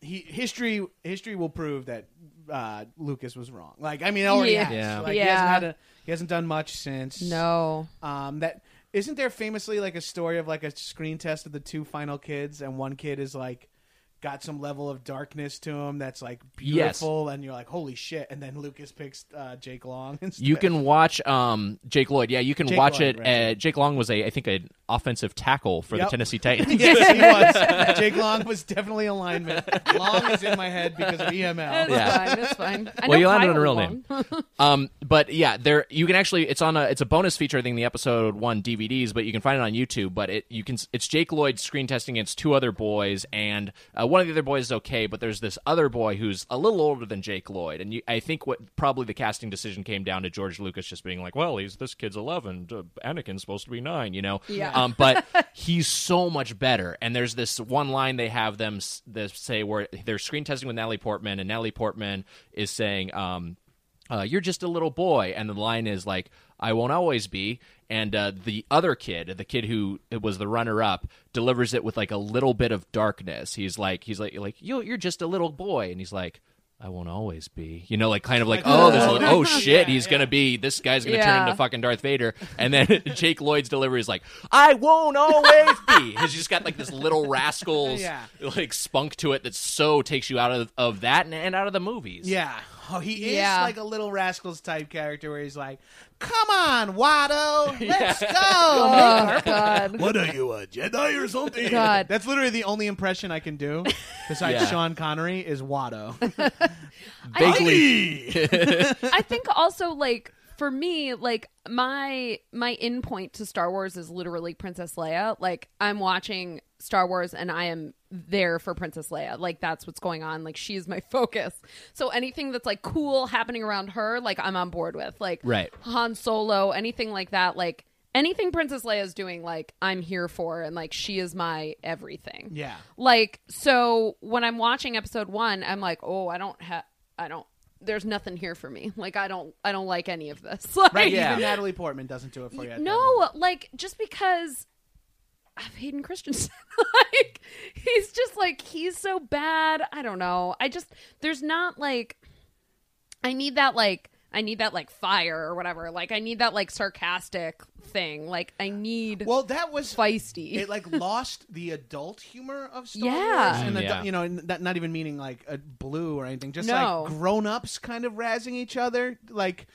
he history history will prove that uh, Lucas was wrong. Like I mean, it already Yeah. has. Yeah. Like, He hasn't had a he hasn't done much since. No. Um, that isn't there famously like a story of like a screen test of the two final kids, and one kid is like got some level of darkness to him that's like beautiful, and you're like, holy shit. And then Lucas picks uh, Jake Long. Instead. you can watch um Jake Lloyd. Yeah, you can Jake watch Lloyd, it. right. Uh, Jake Long was a I think an offensive tackle for Yep. the Tennessee Titans. yes, he was. Jake Long was definitely a lineman. Long is in my head because of EML. That's Yeah. fine. That's fine. I Well, know you landed on a real Long. Um, but yeah, there you can actually it's on a it's a bonus feature I think in the episode one DVDs, but you can find it on YouTube. But it you can it's Jake Lloyd screen testing against two other boys, and uh, one of the other boys is okay, but there's this other boy who's a little older than Jake Lloyd, and you, I think what probably the casting decision came down to George Lucas just being like, well, he's this kid's eleven, uh, Anakin's supposed to be nine, you know? Yeah. Um, but he's so much better, and there's this one line they have them s- they say where they're screen testing with Natalie Portman, and Natalie Portman is saying, um uh, you're just a little boy and the line is like I won't always be. And uh, the other kid, the kid who was the runner up, delivers it with like a little bit of darkness. He's like, he's like, like you, you're just a little boy, and he's like. I won't always be, you know, like kind of like, oh, there's a, oh shit, he's gonna be this guy's gonna turn Yeah. into fucking Darth Vader, and then Jake Lloyd's delivery is like, I won't always be. He's just got like this little rascals Yeah. like spunk to it that so takes you out of of that and, and out of the movies. Yeah. Oh, he is Yeah. like a little rascals type character where he's like, "Come on, Watto, let's go." Oh God. what are you, a Jedi or something? God. That's literally the only impression I can do besides Yeah. Sean Connery is Watto. vaguely. I think also like for me, like my my in point to Star Wars is literally Princess Leia. Like I'm watching Star Wars and I am there for Princess Leia. Like that's what's going on. Like she's my focus. So anything that's like cool happening around her, like I'm on board with. Like Right. Han Solo, anything like that, like anything Princess Leia is doing, like I'm here for and like she is my everything. yeah. Like so when I'm watching episode 1, I'm like, "Oh, I don't have I don't there's nothing here for me. Like I don't I don't like any of this." Like, Right. Yeah. Even Natalie Portman doesn't do it for you. at that. No, like just because of Hayden Christensen. like he's just like he's so bad. I don't know. I just there's not like I need that like I need that like fire or whatever. Like I need that like sarcastic thing. Like I need Well, that was feisty. It like lost the adult humor of Star Yeah. Wars, and Mm, adu- you know, and that not even meaning like a blue or anything, just No. like grown ups kind of razzing each other, like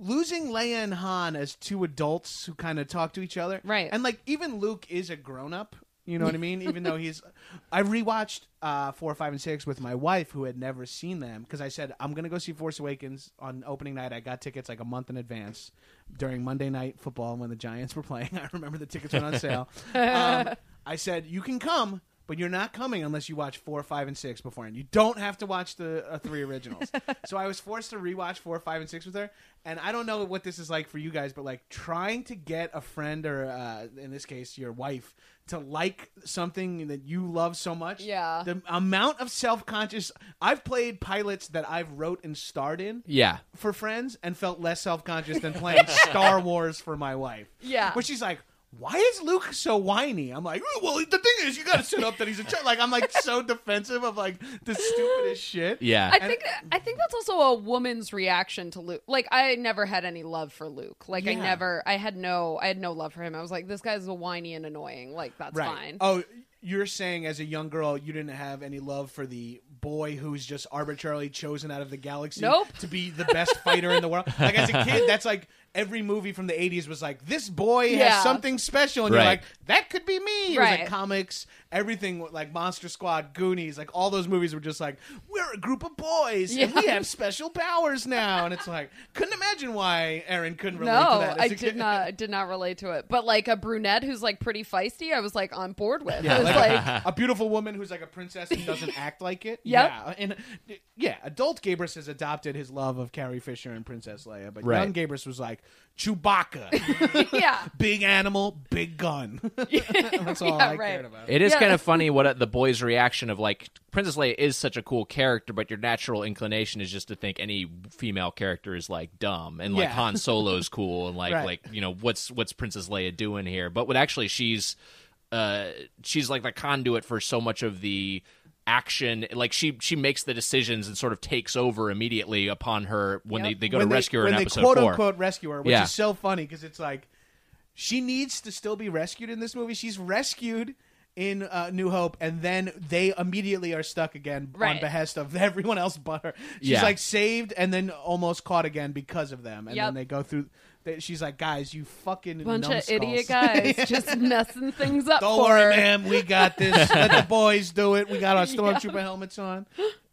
losing Leia and Han as two adults who kind of talk to each other, Right. And like even Luke is a grown up. You know what I mean? Even though he's, I rewatched uh, four, five, and six with my wife who had never seen them because I said I'm gonna go see Force Awakens on opening night. I got tickets like a month in advance during Monday Night Football when the Giants were playing. I remember the tickets went on sale. um, I said you can come, but you're not coming unless you watch four, five, and six beforehand. You don't have to watch the uh, three originals. so I was forced to rewatch four, five, and six with her. And I don't know what this is like for you guys, but like trying to get a friend or uh, in this case your wife to like something that you love so much. Yeah. The amount of self conscious I've played pilots that I've wrote and starred in Yeah. for friends and felt less self conscious than playing Star Wars for my wife. Yeah. Where she's like, why is Luke so whiny? I'm like, "Oh, well, the thing is, you got to set up that he's a child. Like, I'm like so defensive of like the stupidest shit. Yeah. I think I think that's also a woman's reaction to Luke. Like I never had any love for Luke. Like I never I had no I had no love for him. I was like this guy's a whiny and annoying. Like that's Right. fine. Oh, you're saying as a young girl, you didn't have any love for the boy who's just arbitrarily chosen out of the galaxy Nope. to be the best fighter in the world. Like as a kid, that's like every movie from the 80s was like this boy Yeah. has something special and you're Right. like that could be me. It was like Right. comics, everything like Monster Squad, Goonies, like all those movies were just like we're a group of boys and we Yeah. have special powers now and it's like couldn't imagine why Erin couldn't relate to No, that. as I a did kid. not. I did not relate to it. But like a brunette who's like pretty feisty, I was like on board with. Yeah, I was like, like, a beautiful woman who's like a princess and doesn't act like it. Yep. Yeah, and uh, yeah, adult Gabrus has adopted his love of Carrie Fisher and Princess Leia, but Right. young Gabrus was like Chewbacca, yeah, big animal, big gun. That's all Yeah, I right. cared about. It is Yeah. kind of funny what uh, the boys' reaction of like Princess Leia is such a cool character, but your natural inclination is just to think any female character is like dumb and like Yeah. Han Solo's cool and like Right. like you know what's what's Princess Leia doing here? But what actually she's uh she's like the conduit for so much of the action like she she makes the decisions and sort of takes over immediately upon her when Yep. they, they go when to they, rescue her when in they episode quote four unquote rescue her, which Yeah. is so funny because it's like she needs to still be rescued in this movie. She's rescued in uh, New Hope, and then they immediately are stuck again on behest of everyone else but her. She's Yeah. like saved and then almost caught again because of them, and Yep. then they go through. They, she's like, "Guys, you fucking bunch of idiot guys just messing things up. Don't for worry, her. ma'am. We got this. Let the boys do it. We got our stormtrooper helmets on.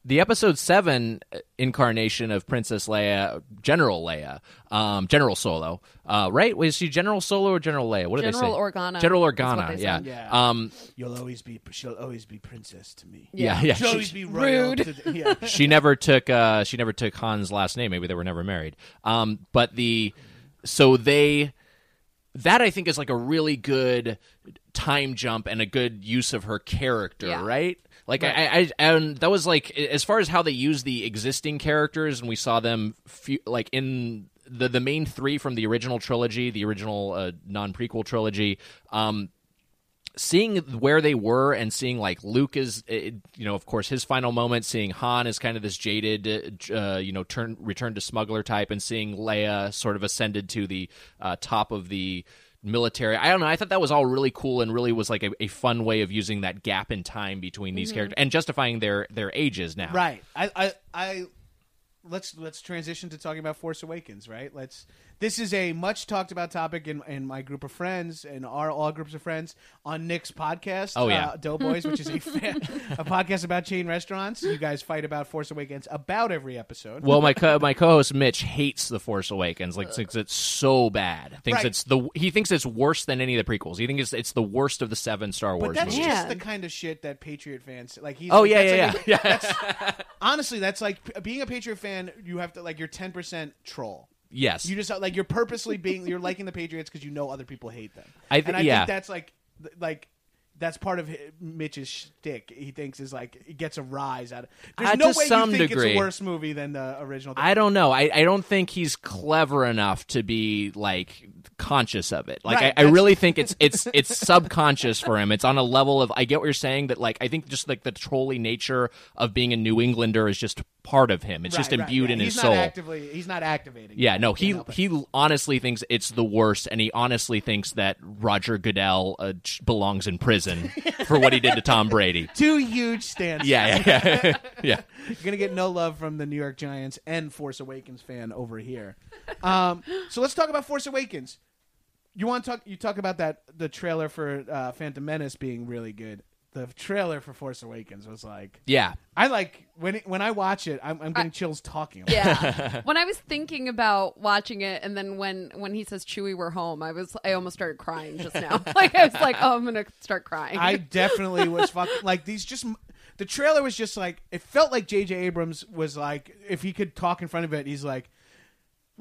the episode seven incarnation of Princess Leia, General Leia, um, General Solo, uh, right? Was she General Solo or General Leia? What did General they say? Organa. General That's what Organa. they Yeah. said. Yeah. Um, You'll always be. She'll always be princess to me. yeah. Yeah. She'll She- always be royal. Rude. To the, yeah. she never took uh she never took Han's last name. Maybe they were never married. Um, but the so they that I think is like a really good time jump and a good use of her character, Yeah. right? Like I, I, and that was like as far as how they use the existing characters, and we saw them fe- like in the the main three from the original trilogy, the original uh, non prequel trilogy. Um, seeing where they were and seeing like Luke is, uh, you know, of course, his final moment. Seeing Han is kind of this jaded, uh, you know, turn return to smuggler type, and seeing Leia sort of ascended to the uh, top of the military. I don't know. I thought that was all really cool and really was like a, a fun way of using that gap in time between these characters and justifying their their ages now. Right. I, I, I let's let's transition to talking about Force Awakens. Right. Let's. This is a much talked about topic in, in my group of friends and our all groups of friends on Nick's podcast. Oh, yeah. uh, Doughboys, which is a fan, a podcast about chain restaurants. You guys fight about Force Awakens about every episode. Well, my co- my co-host Mitch hates the Force Awakens. Like thinks it's so bad. Thinks Right. it's the he thinks it's worse than any of the prequels. He thinks it's it's the worst of the seven Star Wars. but Wars that's movies. just Yeah. the kind of shit that Patriot fans like. He's Oh like, yeah, that's yeah, like yeah, a- yeah. honestly, that's like being a Patriot fan. You have to like you're ten percent troll. Yes. You just like you're purposely being you're liking the Patriots because you know other people hate them. I th- and I yeah. think that's like like that's part of Mitch's shtick. He thinks is like he gets a rise out of. There's Uh, no way some you think degree. it's a worse movie than the original. I don't know. I, I don't think he's clever enough to be like conscious of it. Like Right, I, I really think it's it's it's subconscious for him. It's on a level of I get what you're saying that like I think just like the trolly nature of being a New Englander is just part of him. It's just Right, right, imbued yeah. in he's his not soul. Actively, he's not activating. Yeah, no, he he honestly thinks it's the worst, and he honestly thinks that Roger Goodell uh, belongs in prison for what he did to Tom Brady. two huge stands. Yeah, yeah, yeah, yeah. You're gonna get no love from the New York Giants and Force Awakens fan over here. Um, so let's talk about Force Awakens. You want to talk? You talk about that the trailer for uh, Phantom Menace being really good. The trailer for Force Awakens was like yeah. I like when it, when I watch it, I'm, I'm getting chills talking. About it. Yeah. when I was thinking about watching it, and then when when he says "Chewie, we're home," I was I almost started crying just now. like I was like, "Oh, I'm gonna start crying." I definitely was fucking like these. Just the trailer was just like it felt like J.J. Abrams was like if he could talk in front of it, he's like.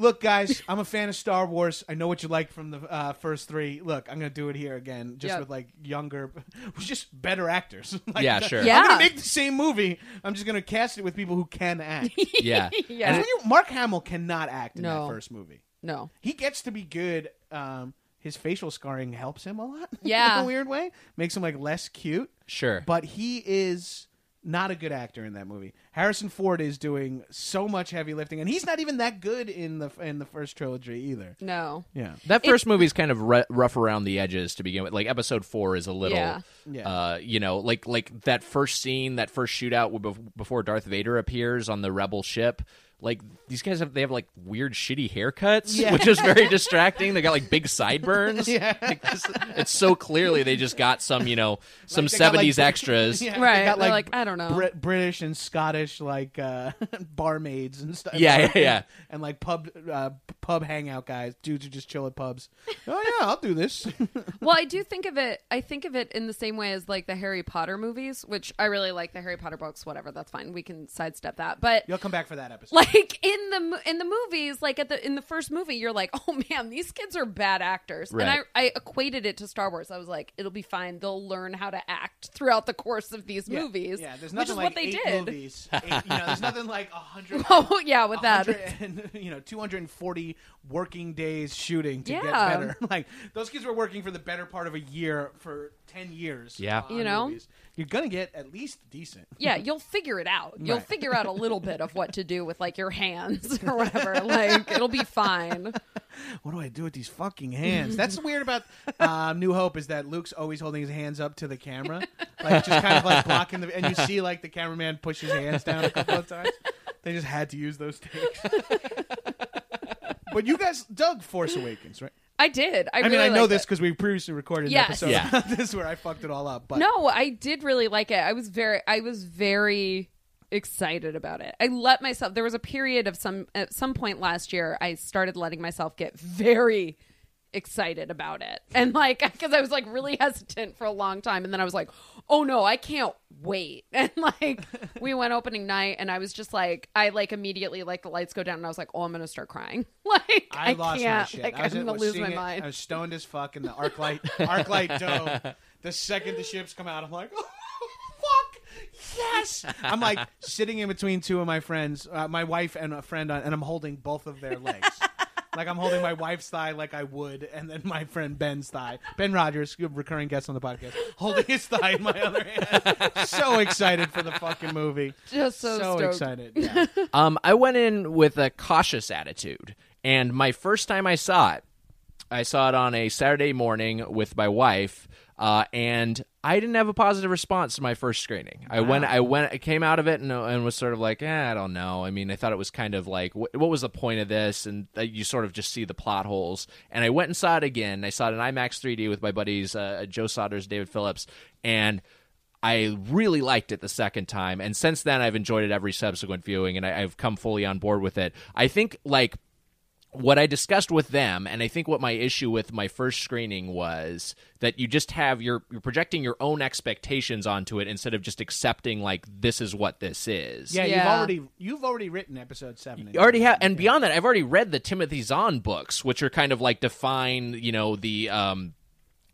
Look, guys, I'm a fan of Star Wars. I know what you like from the uh, first three. Look, I'm gonna do it here again, just Yep. with like younger, just better actors. Like, Yeah, sure. I'm Yeah. gonna make the same movie. I'm just gonna cast it with people who can act. Yeah. yeah. And when you- Mark Hamill cannot act in No. that first movie. no. He gets to be good. Um, his facial scarring helps him a lot. Yeah. in a weird way, makes him like less cute. Sure. But he is not a good actor in that movie. Harrison Ford is doing so much heavy lifting, and he's not even that good in the in the first trilogy either. No. Yeah, That first movie's kind of ru- rough around the edges to begin with. Like episode four is a little, Yeah. Yeah. uh, you know, like like that first scene, that first shootout before Darth Vader appears on the rebel ship. Like these guys have, they have like weird, shitty haircuts, Yeah. which is very distracting. They got like big sideburns. Yeah. Like, this- it's so clearly they just got some, you know, some Like, they got, like, seventies extras. Yeah, Right, They got like, like, I don't know. Brit- British and Scottish like uh, barmaids and stuff. Yeah, yeah, yeah. And like pub uh, pub hangout guys, dudes who just chill at pubs. Oh yeah, I'll do this. well, I do think of it. I think of it in the same way as like the Harry Potter movies, which I really like the Harry Potter books. Whatever, that's fine. We can sidestep that. But You'll come back for that episode. like in the in the movies, like at the in the first movie, you're like, oh man, these kids are bad actors. And I I equated it to Star Wars. I was like, it'll be fine. They'll learn how to act throughout the course of these Yeah, movies. Yeah, there's which nothing is like what they eight did. movies. Eight, you know, there's nothing like a hundred. Oh yeah, with that. and, you know 240 working days shooting to get Yeah. better like those kids were working for the better part of a year for 10 years Yeah. on You know? movies. you're gonna get at least decent yeah, you'll figure it out. You'll Right. figure out a little bit of what to do with like your hands or whatever. Like it'll be fine. what do i do with these fucking hands that's weird about um, new hope is that luke's always holding his hands up to the camera like just kind of like blocking the and you see like the cameraman push his hands down a couple of times they just had to use those takes but you guys dug force awakens right I did. I, I mean, I know this because we previously recorded Yes. an episode. Yeah. about this is where I fucked it all up. But No, I did really like it. I was very I was very excited about it. I let myself there was a period of some at some point last year I started letting myself get very excited about it. And like cuz I was like really hesitant for a long time and then I was like, "Oh no, I can't wait." And like we went opening night and I was just like I like immediately like the lights go down and I was like, "Oh, I'm to start crying." Like I, I, lost my shit. like I was, I'm to lose my it, mind. I was stoned as fuck in the ArcLight, arc light dome. The second the ships come out, I'm like, oh, fuck, yes. I'm like sitting in between two of my friends, uh, my wife and a friend, on, and I'm holding both of their legs. Like I'm holding my wife's thigh like I would, and then my friend Ben's thigh. Ben Rogers, recurring guest on the podcast, holding his thigh in my other hand. so excited for the fucking movie. Just so, stoked. excited. Yeah. Um, I went in with a cautious attitude, and my first time I saw it, I saw it on a Saturday morning with my wife, uh, and I didn't have a positive response to my first screening. I went, I went, I came out of it and, and was sort of like, eh, I don't know. I mean, I thought it was kind of like, wh- what was the point of this? And uh, you sort of just see the plot holes. And I went and saw it again. I saw it in IMAX 3D with my buddies uh, Joe Sodders, David Phillips, and I really liked it the second time, and since then I've enjoyed it every subsequent viewing, and I, I've come fully on board with it. I think like what I discussed with them, and I think what my issue with my first screening was that you just have you're you're projecting your own expectations onto it instead of just accepting like this is what this is. Yeah, you've already you've already written episode seven. You already have, and beyond that, I've already read the Timothy Zahn books, which are kind of like define, you know, the um,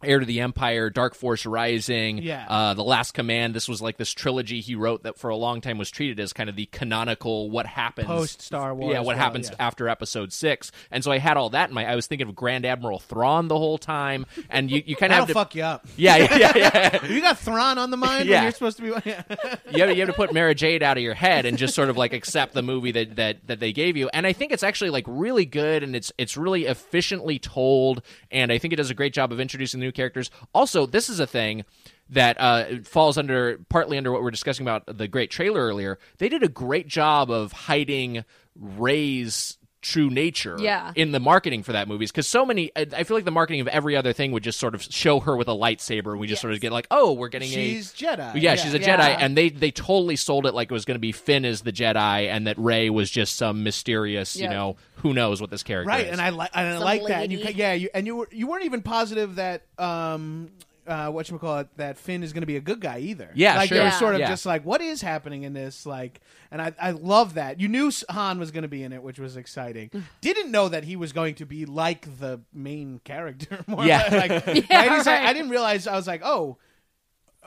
Heir to the Empire, Dark Force Rising, Yeah. uh, The Last Command. This was like this trilogy he wrote that for a long time was treated as kind of the canonical what happens Post Star Wars, Yeah, what well, happens yeah. after Episode Six. And so I had all that in my. I was thinking of Grand Admiral Thrawn the whole time, and you, you kind of have to. fuck you up. Yeah, yeah, yeah. You got Thrawn on the mind Yeah. when you're supposed to be. you have, you have to put Mara Jade out of your head and just sort of like accept the movie that, that that they gave you. And I think it's actually like really good and it's it's really efficiently told. And I think it does a great job of introducing the new characters. Also, this is a thing that uh, falls under partly under what we we're discussing about the great trailer earlier. They did a great job of hiding Rey's true nature Yeah. in the marketing for that movie because so many I I feel like the marketing of every other thing would just sort of show her with a lightsaber and we just sort of get like oh we're getting a She's Jedi. yeah, she's a Yeah. Jedi, and they they totally sold it like it was going to be Finn as the Jedi, and that Rey was just some mysterious, you know, who knows what this character right, is. and I like and I Some like that. And you, yeah, you, and you were you weren't even positive that um uh what call it that Finn is going to be a good guy either. Yeah, like sure. they were Yeah. sort of Yeah. just like, what is happening in this? Like, and I I love that you knew Han was going to be in it, which was exciting. Didn't know that he was going to be like the main character. More Yeah. like, like, Yeah, I, didn't right. I didn't realize. I was like, oh.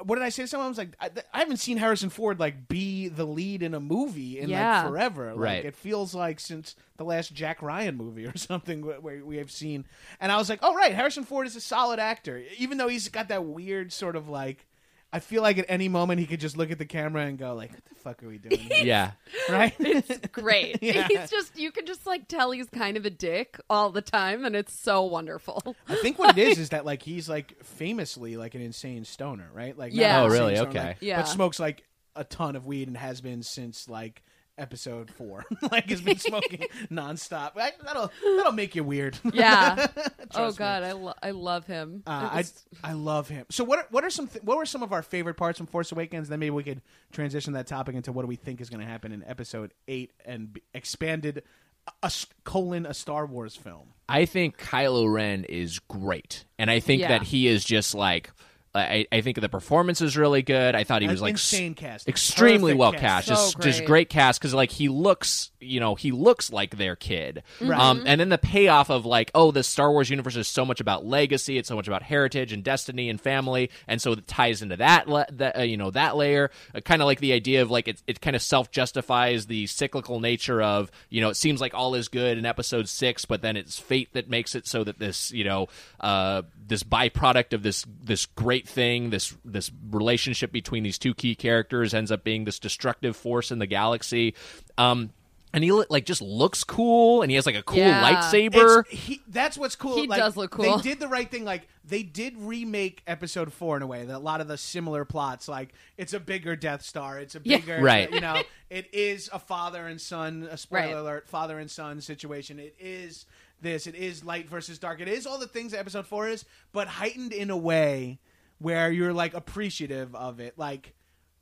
What did I say to someone? I was like, I, I haven't seen Harrison Ford like be the lead in a movie in Yeah. like forever. Like, Right. It feels like since the last Jack Ryan movie or something where we have seen. And I was like, oh right, Harrison Ford is a solid actor, even though he's got that weird sort of like. I feel like at any moment he could just look at the camera and go like, "What the fuck are we doing?" here?" yeah, right? It's great. Yeah. He's just you can just like tell he's kind of a dick all the time and it's so wonderful. I think what it is is that like he's like famously like an insane stoner, right? Like not Yeah. Oh, an Oh, insane really? stoner, Okay. like, Yeah. but smokes like a ton of weed and has been since like episode four. like has been smoking nonstop. I, that'll that'll make you weird. Yeah. oh Trust me. god, I lo- I love him. Uh, It I I love him. So what are, what are some th- what were some of our favorite parts from Force Awakens? Then maybe we could transition that topic into what do we think is going to happen in Episode Eight and be expanded a, a s- colon a Star Wars film. I think Kylo Ren is great, and I think Yeah. that he is just like. I, I think the performance is really good. I thought he An was like insane cast. extremely Perfect well cast. cast, So just just great. great cast because like he looks, you know, he looks like their kid. Right. Um, and then the payoff of like, oh, the Star Wars universe is so much about legacy, it's so much about heritage and destiny and family, and so it ties into that, le- that uh, you know, that layer. Uh, kind of like the idea of like it, it kind of self justifies the cyclical nature of you know, it seems like all is good in Episode six, but then it's fate that makes it so that this you know, uh, this byproduct of this this great thing, this this relationship between these two key characters ends up being this destructive force in the galaxy. Um, and he like just looks cool, and he has like a cool Yeah. lightsaber. He, that's what's cool. He like, does look cool. They did the right thing. Like they did remake Episode Four in a way that a lot of the similar plots, like it's a bigger Death Star, it's a Yeah. bigger, Right. You know, it is a father and son. A spoiler Right. alert: father and son situation. It is this. It is light versus dark. It is all the things that Episode Four is, but heightened in a way where you're like appreciative of it, like.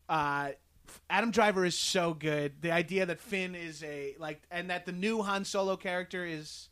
uh Adam Driver is so good. The idea that Finn is a like, and that the new Han Solo character is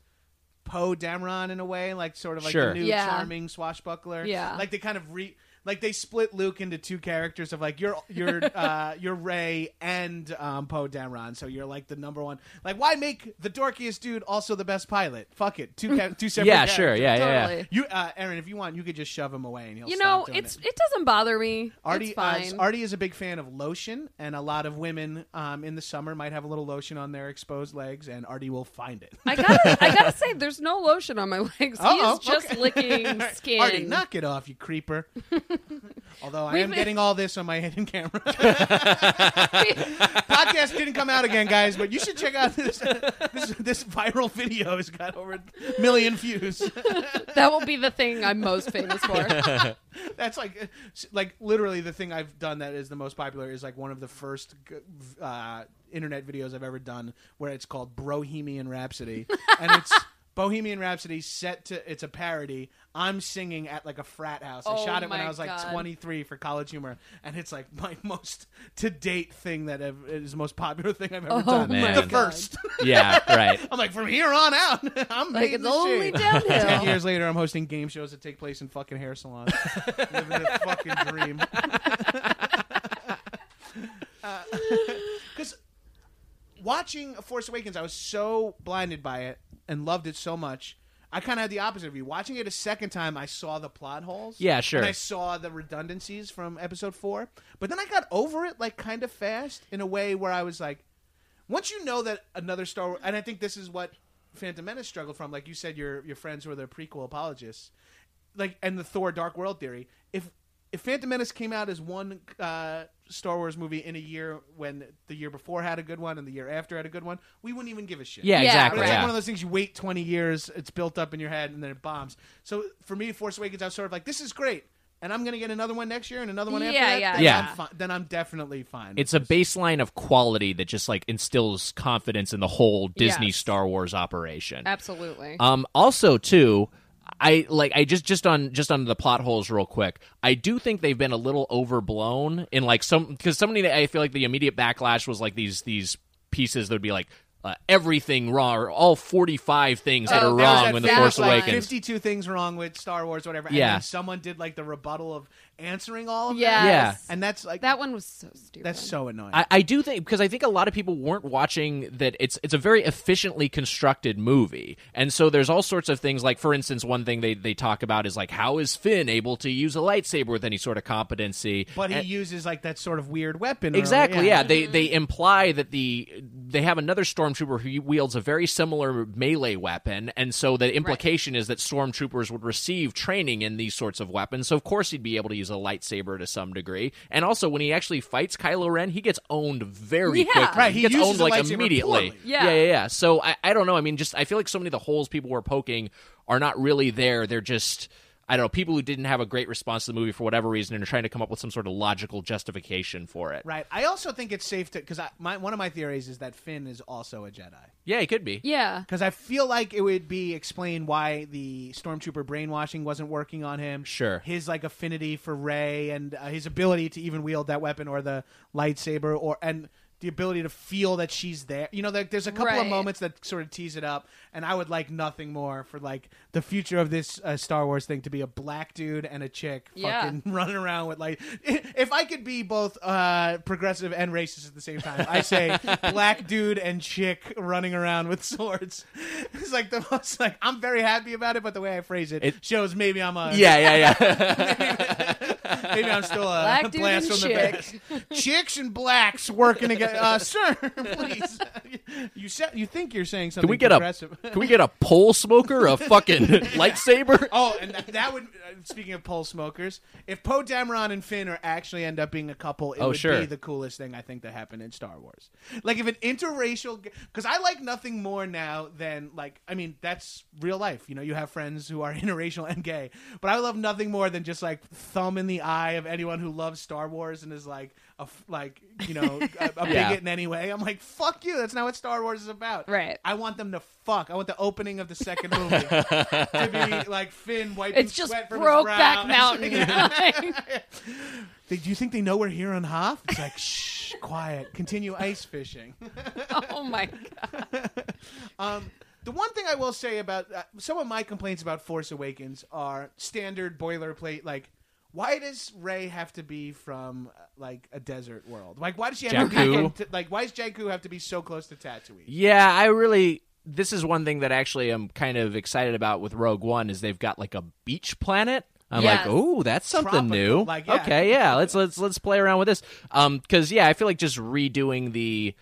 Poe Dameron in a way, like sort of like Sure. the new Yeah. charming swashbuckler. Yeah. like they kind of re like they split Luke into two characters of like you're you're uh, you're Rey and um, Poe Dameron, so you're like the number one. Like, why make the dorkiest dude also the best pilot? Fuck it, two ca- two separate. Yeah, sure. characters. Yeah, yeah, yeah. Totally. You, uh, Erin, if you want, you could just shove him away and he'll. You stop know, doing it's it. it doesn't bother me. Artie, it's uh. Artie is a big fan of lotion, and a lot of women um, in the summer might have a little lotion on their exposed legs, and Artie will find it. I gotta, I gotta say, there's no lotion on my legs. He's just okay. licking skin. Artie, knock it off, you creeper. Although I We've am been- getting all this on my hidden camera. Podcast didn't come out again, guys, but you should check out this this, this viral video. It's got over a million views. that will be the thing I'm most famous for. That's like like literally the thing I've done that is the most popular is like one of the first uh, internet videos I've ever done where it's called Bohemian Rhapsody and it's Bohemian Rhapsody set to it's a parody. I'm singing at like a frat house. I Oh shot it when my I was like God. 23 for College Humor, and it's like my most to date thing that I've, is the most popular thing I've ever Oh done. my the God. first. Yeah, right. I'm like from here on out. I'm Like making it's the only shit. downhill. Ten years later, I'm hosting game shows that take place in fucking hair salons. Living a fucking dream. Uh, because watching Force Awakens, I was so blinded by it and loved it so much. I kind of had the opposite of you. Watching it a second time, I saw the plot holes. Yeah, sure. And I saw the redundancies from Episode Four. But then I got over it, like kind of fast, in a way where I was like, once you know that another Star Wars, and I think this is what Phantom Menace struggled from. Like you said, your your friends were the prequel apologists, like and the Thor Dark World theory. If if Phantom Menace came out as one uh, Star Wars movie in a year when the year before had a good one and the year after had a good one, we wouldn't even give a shit. Yeah, Yeah, exactly. It's like Yeah. one of those things you wait 20 years, it's built up in your head, and then it bombs. So for me, Force Awakens, I was sort of like, this is great. And I'm going to get another one next year and another one after Yeah, that. yeah, then yeah. I'm fi- then I'm definitely fine. It's a baseline of quality that just like instills confidence in the whole Disney Yes. Star Wars operation. Absolutely. Um, also, too, I like I just just on just on the plot holes real quick. I do think they've been a little overblown in like some because somebody I feel like the immediate backlash was like these these pieces that would be like uh, everything wrong or all forty five things that Oh, are wrong that when the Force. Awakens. 52 things wrong with Star Wars, whatever. And Yeah. someone did like the rebuttal of answering all of yes. that. Yeah. And that's like, that one was so stupid. that's so annoying. I, I do think because I think a lot of people weren't watching that it's it's a very efficiently constructed movie, and so there's all sorts of things. Like for instance, one thing they they talk about is like how is Finn able to use a lightsaber with any sort of competency? but he And- uses like that sort of weird weapon. or- Exactly. Yeah. They mm-hmm. they imply that the they have another stormtrooper who wields a very similar melee weapon, and so the implication is that stormtroopers would receive training in these sorts of weapons. So of course he'd be able to use a lightsaber to some degree. And also when he actually fights Kylo Ren, he gets owned very Yeah. quickly. Right, He, he gets uses owned like lightsaber immediately. Yeah. yeah, yeah, yeah. So I, I don't know. I mean, just I feel like so many of the holes people were poking are not really there. They're just. I don't know, people who didn't have a great response to the movie for whatever reason and are trying to come up with some sort of logical justification for it. Right. I also think it's safe to because my one of my theories is that Finn is also a Jedi. Yeah, he could be. yeah. Because I feel like it would be explained why the stormtrooper brainwashing wasn't working on him. Sure. his like affinity for Rey and uh, his ability to even wield that weapon or the lightsaber, or and the ability to feel that she's there. You know, like, there's a couple of moments that sort of tease it up, and I would like nothing more for like the future of this uh, Star Wars thing to be a black dude and a chick Yeah. fucking running around with like. If I could be both uh, progressive and racist at the same time, I say black dude and chick running around with swords. It's like the most like I'm very happy about it, but the way I phrase it, It- shows maybe I'm a Yeah, yeah, yeah. Maybe I'm still a Black dude blast and from chick. the past. Chicks and blacks working together. Uh, sir, please. You said you think you're saying something Can we get a progressive. Can we get a pole smoker, a fucking lightsaber? Oh, and that, that would. Uh, speaking of pole smokers, if Poe Dameron and Finn are actually end up being a couple, it Oh, would sure. be the coolest thing I think that happened in Star Wars. Like if an interracial, because I like nothing more now than like I mean that's real life. You know, you have friends who are interracial and gay, but I love nothing more than just like thumb in the eye of anyone who loves Star Wars and is like a like you know a, a Yeah. bigot in any way. I'm like fuck you. That's not what Star Wars is about. Right. I want them to fuck. I want the opening of the second movie to be like Finn wiping It's just sweat from Brokeback his brow. Mountain. They- Do you think they know we're here on Hoth? It's like shh, quiet. Continue ice fishing. oh my god. Um, the one thing I will say about uh, some of my complaints about Force Awakens are standard boilerplate like. Why does Rey have to be from uh, like a desert world? Like, why does she have to be Jakku. like? Why does Jakku have to be so close to Tatooine? Yeah, I really. This is one thing that actually I'm kind of excited about with Rogue One is they've got like a beach planet. I'm Yes. like, oh, that's something Tropical, new. like, yeah. Okay, yeah, let's let's let's play around with this. Um, because yeah, I feel like just redoing the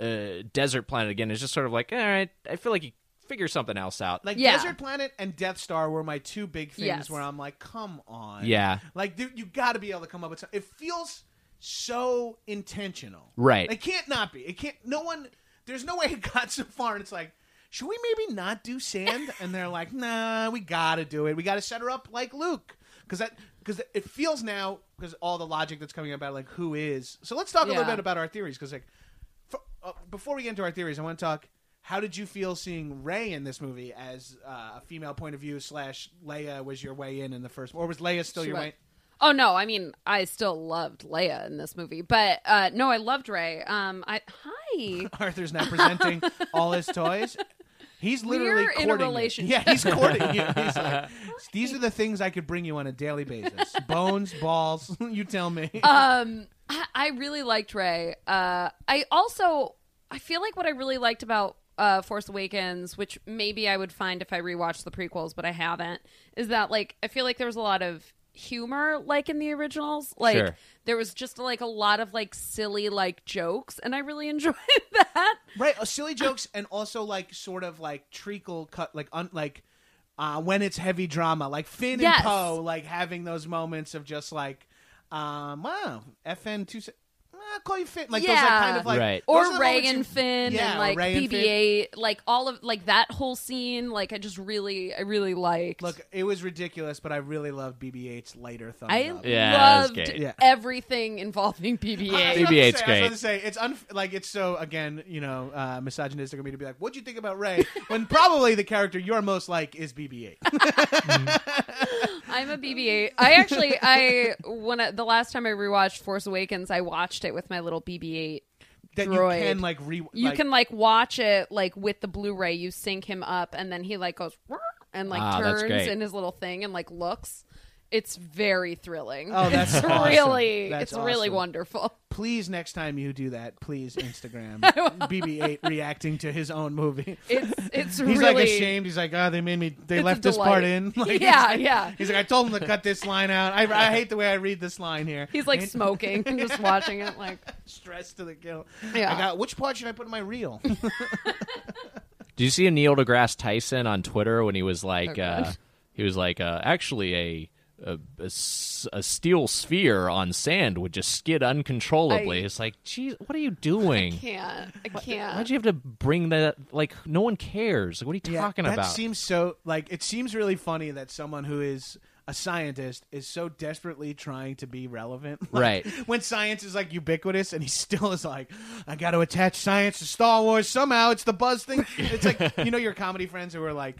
uh, desert planet again is just sort of like, all right. I feel like you figure something else out. Like Yeah. Desert Planet and Death Star were my two big things Yes. where I'm like, come on. Yeah. Like dude, you got to be able to come up with something. It feels so intentional. Right. It can't not be. It can't. No one. There's no way it got so far, and it's like. Should we maybe not do sand? And they're like, "Nah, we gotta do it. We gotta set her up like Luke, because that because it feels now because all the logic that's coming about like who is. So let's talk a little bit about our theories because like for, uh, before we get into our theories, I want to talk. How did you feel seeing Rey in this movie as uh, a female point of view? Slash, Leia was your way in in the first, or was Leia still She your was. way? Oh no, I mean I still loved Leia in this movie, but uh, no, I loved Rey. Um, I hi. Arthur's now presenting all his toys. He's literally We're in a courting you. relationship. Yeah, he's courting you. He's like, these are the things I could bring you on a daily basis: bones, balls. you tell me. um, I, I really liked Rey. Uh, I also I feel like what I really liked about uh, Force Awakens, which maybe I would find if I rewatched the prequels, but I haven't, is that like I feel like there was a lot of humor like in the originals like Sure. there was just like a lot of like silly like jokes and i really enjoyed that right, uh, silly jokes, and also like sort of like treacle cut, like un, like uh, when it's heavy drama, like Finn Yes. and Poe, like having those moments of just like, um, wow, FN two. I'll call you Finn. Like those, like, Yeah. kind of like, Right. those or the Rey moments you- and Finn Yeah, and like Rey and Finn. BB-8, like all of like that whole scene. Like I just really, I really liked. Look, it was ridiculous, but I really loved BB-8's later thumbs I up. Yeah, that was loved great. Yeah. everything involving I was BB-8. about to BB-8's say- I was great. to say it's un- like it's so again, you know, uh, misogynistic of me to be like, "What'd you think about Rey?" when probably the character you're most like is BB-8. I'm a BB-8. I actually, I when I, the last time I rewatched Force Awakens, I watched it with my little BB-8. that Droid. you can like re. You like- can like watch it like with the Blu-ray. You sync him up, and then he like goes and like Ah, that's turns great. in his little thing and like looks. It's very thrilling. Oh, that's it's awesome. really, That's it's really wonderful. Please, next time you do that, please Instagram BB-8 reacting to his own movie. It's it's He's really like ashamed. He's like, "Oh, they made me. They It's left this part in." Like, he's Yeah, like- yeah. He's like, "I told him to cut this line out. I, I hate the way I read this line here." He's like And- smoking and just watching it. Like, stressed to the kill. Yeah. I got which part should I put in my reel? Did you see Neil deGrasse Tyson on Twitter when he was like, Oh, uh, he was like, uh, actually a, a, a s- a steel sphere on sand would just skid uncontrollably. I- it's like, geez, what are you doing? I can't I can't. Why'd you have to bring that? Like, no one cares. Like, what are you talking that about? seems so like it seems really funny that someone who is a scientist is so desperately trying to be relevant. Like, Right. When science is like ubiquitous and he still is like, I got to attach science to Star Wars somehow. It's the buzz thing. It's like, you know, your comedy friends who are like,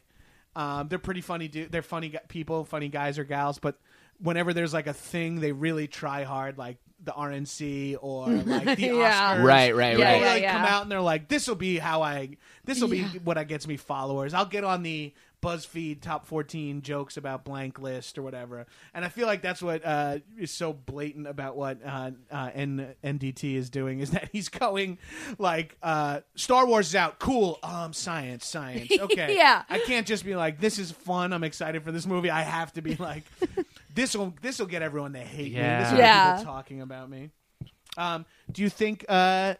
um, they're pretty funny. Dude, they're funny gu- people, funny guys or gals, but whenever there's like a thing, they really try hard, like the RNC or like the Yeah. Oscars. Right, right, Yeah, right. They like yeah. come out and they're like, "This will be how I. This will be Yeah. what gets me followers. I'll get on the BuzzFeed top 14 jokes about blank list or whatever." And I feel like that's what uh, is so blatant about what uh, uh, N- NDT is doing is that he's going like, uh, "Star Wars is out, cool. Um, science, science. Okay, Yeah. I can't just be like, "This is fun. I'm excited for this movie." I have to be like, "This will this will get everyone to hate me. This will get Yeah. people talking about me." Um, do you think? Uh,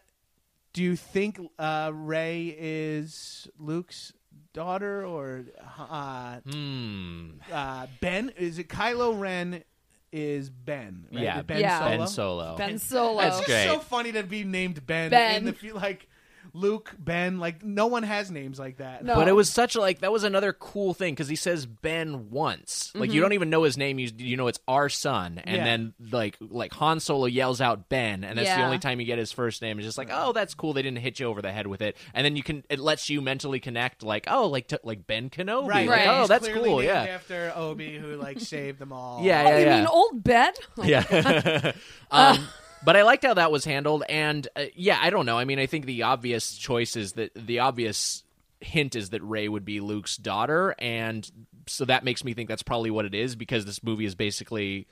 do you think uh, Rey is Luke's daughter or uh, Hmm. uh, Ben? Is it Kylo Ren? Is Ben? Right? Yeah, Ben Yeah. Solo. Ben Solo. Ben Solo. That's It's great. just so funny to be named Ben. Ben. In the, fe- like Luke, Ben. Like no one has names like that. No. But it was such like that was another cool thing because he says Ben once. Like you don't even know his name. You you know it's our son, and Yeah. then like like Han Solo yells out Ben, and that's the only time you get his first name. It's just like oh that's cool. They didn't hit you over the head with it, and then you can it lets you mentally connect like oh like to, like Ben Kenobi. Right. Like, Right. Oh He's that's cool. named Yeah. After Obi, who like saved them all. Yeah. Oh, Yeah. you yeah. mean old Ben? Yeah. um, but I liked how that was handled, and uh, yeah, I don't know. I mean, I think the obvious choice is that the obvious hint is that Rey would be Luke's daughter, and so that makes me think that's probably what it is because this movie is basically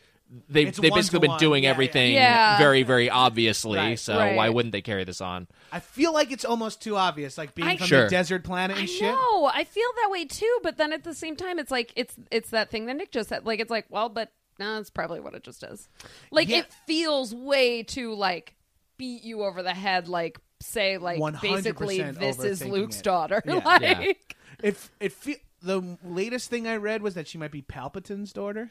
they've It's they've basically been one-to-one. doing Yeah, yeah. everything Yeah. very very obviously. Right. So Right. why wouldn't they carry this on? I feel like it's almost too obvious, like being I- from Sure. the desert planet and I shit. know. I feel that way too, but then at the same time, it's like it's it's that thing that Nick just said. Like it's like, well, but no, that's probably what it just is. Like Yeah. it feels way too like beat you over the head. Like say like basically this is Luke's it. daughter. Yeah. like Yeah. It it fe- the latest thing I read was that she might be Palpatine's daughter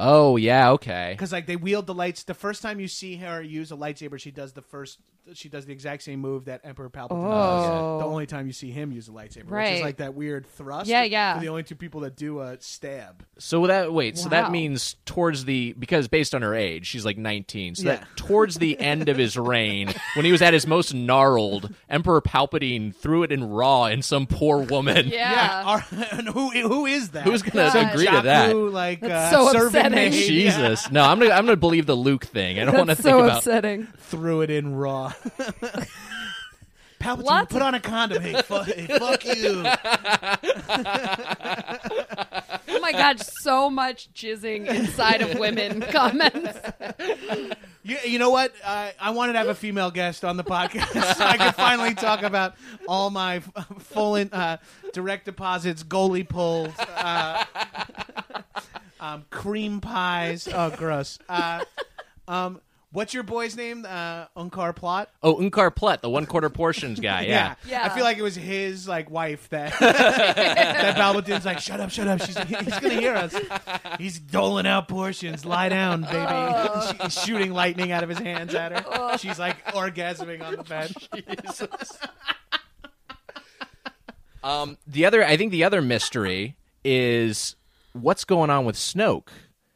Oh yeah, okay. because like they wield the lights. The first time you see her use a lightsaber, she does the first. She does the exact same move that Emperor Palpatine Oh. does. The only time you see him use a lightsaber, which is like that weird thrust. Yeah, yeah. They're the only two people that do a stab. So that wait, so that means towards the because based on her age, she's like 19. So Yeah. that towards the end of his reign, when he was at his most gnarled, Emperor Palpatine threw it in raw in some poor woman. yeah. Are- who who is that? Who's gonna God. agree to that? Jakku, like That's uh, so upsetting. maid, Jesus, no! I'm gonna I'm gonna believe the Luke thing. I don't want to That's think so about. upsetting. threw it in raw. Palpatine, Lots put on a condom. Hey, fuck, hey, fuck you. Oh my god, so much jizzing inside of women comments. You, you know what? Uh, I wanted to have a female guest on the podcast so I could finally talk about all my f- full in, uh, direct deposits, goalie pulls, uh, um, cream pies. Oh, gross. Uh, um, what's your boy's name? Uh, Unkar Plutt. Oh, Unkar Plutt, the one quarter portions guy. Yeah. Yeah. I feel like it was his like wife that that Palpatine's like, shut up, shut up. She's he's gonna hear us. He's doling out portions. Lie down, baby. Oh. She's shooting lightning out of his hands at her. She's like orgasming on the bed. Um, the other, I think, the other mystery is what's going on with Snoke.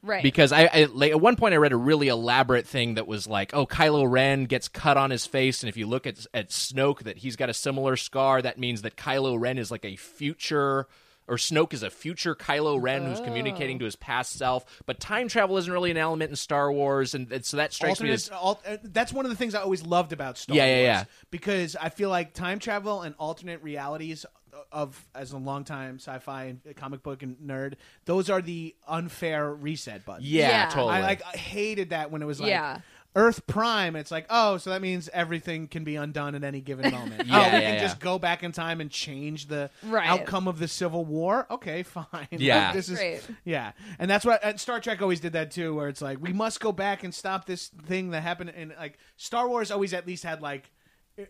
Right. Because I, I like, at one point I read a really elaborate thing that was like, oh, Kylo Ren gets cut on his face, and if you look at at Snoke, that he's got a similar scar. That means that Kylo Ren is like a future. Or Snoke is a future Kylo Ren who's communicating to his past self, but time travel isn't really an element in Star Wars, and, and so that strikes me as al- uh, that's one of the things I always loved about Star Yeah, yeah, Wars. yeah. Because I feel like time travel and alternate realities of as a longtime sci-fi and comic book and nerd, those are the unfair reset buttons. yeah, Yeah. totally. I like I hated that when it was like Yeah. Earth Prime. It's like oh, so that means everything can be undone at any given moment. Yeah, oh, we yeah, can yeah. just go back in time and change the Right. outcome of the Civil War. Okay, fine. Yeah. this is Right. yeah, and that's what and Star Trek always did that too, where it's like we must go back and stop this thing that happened. And like Star Wars always at least had like.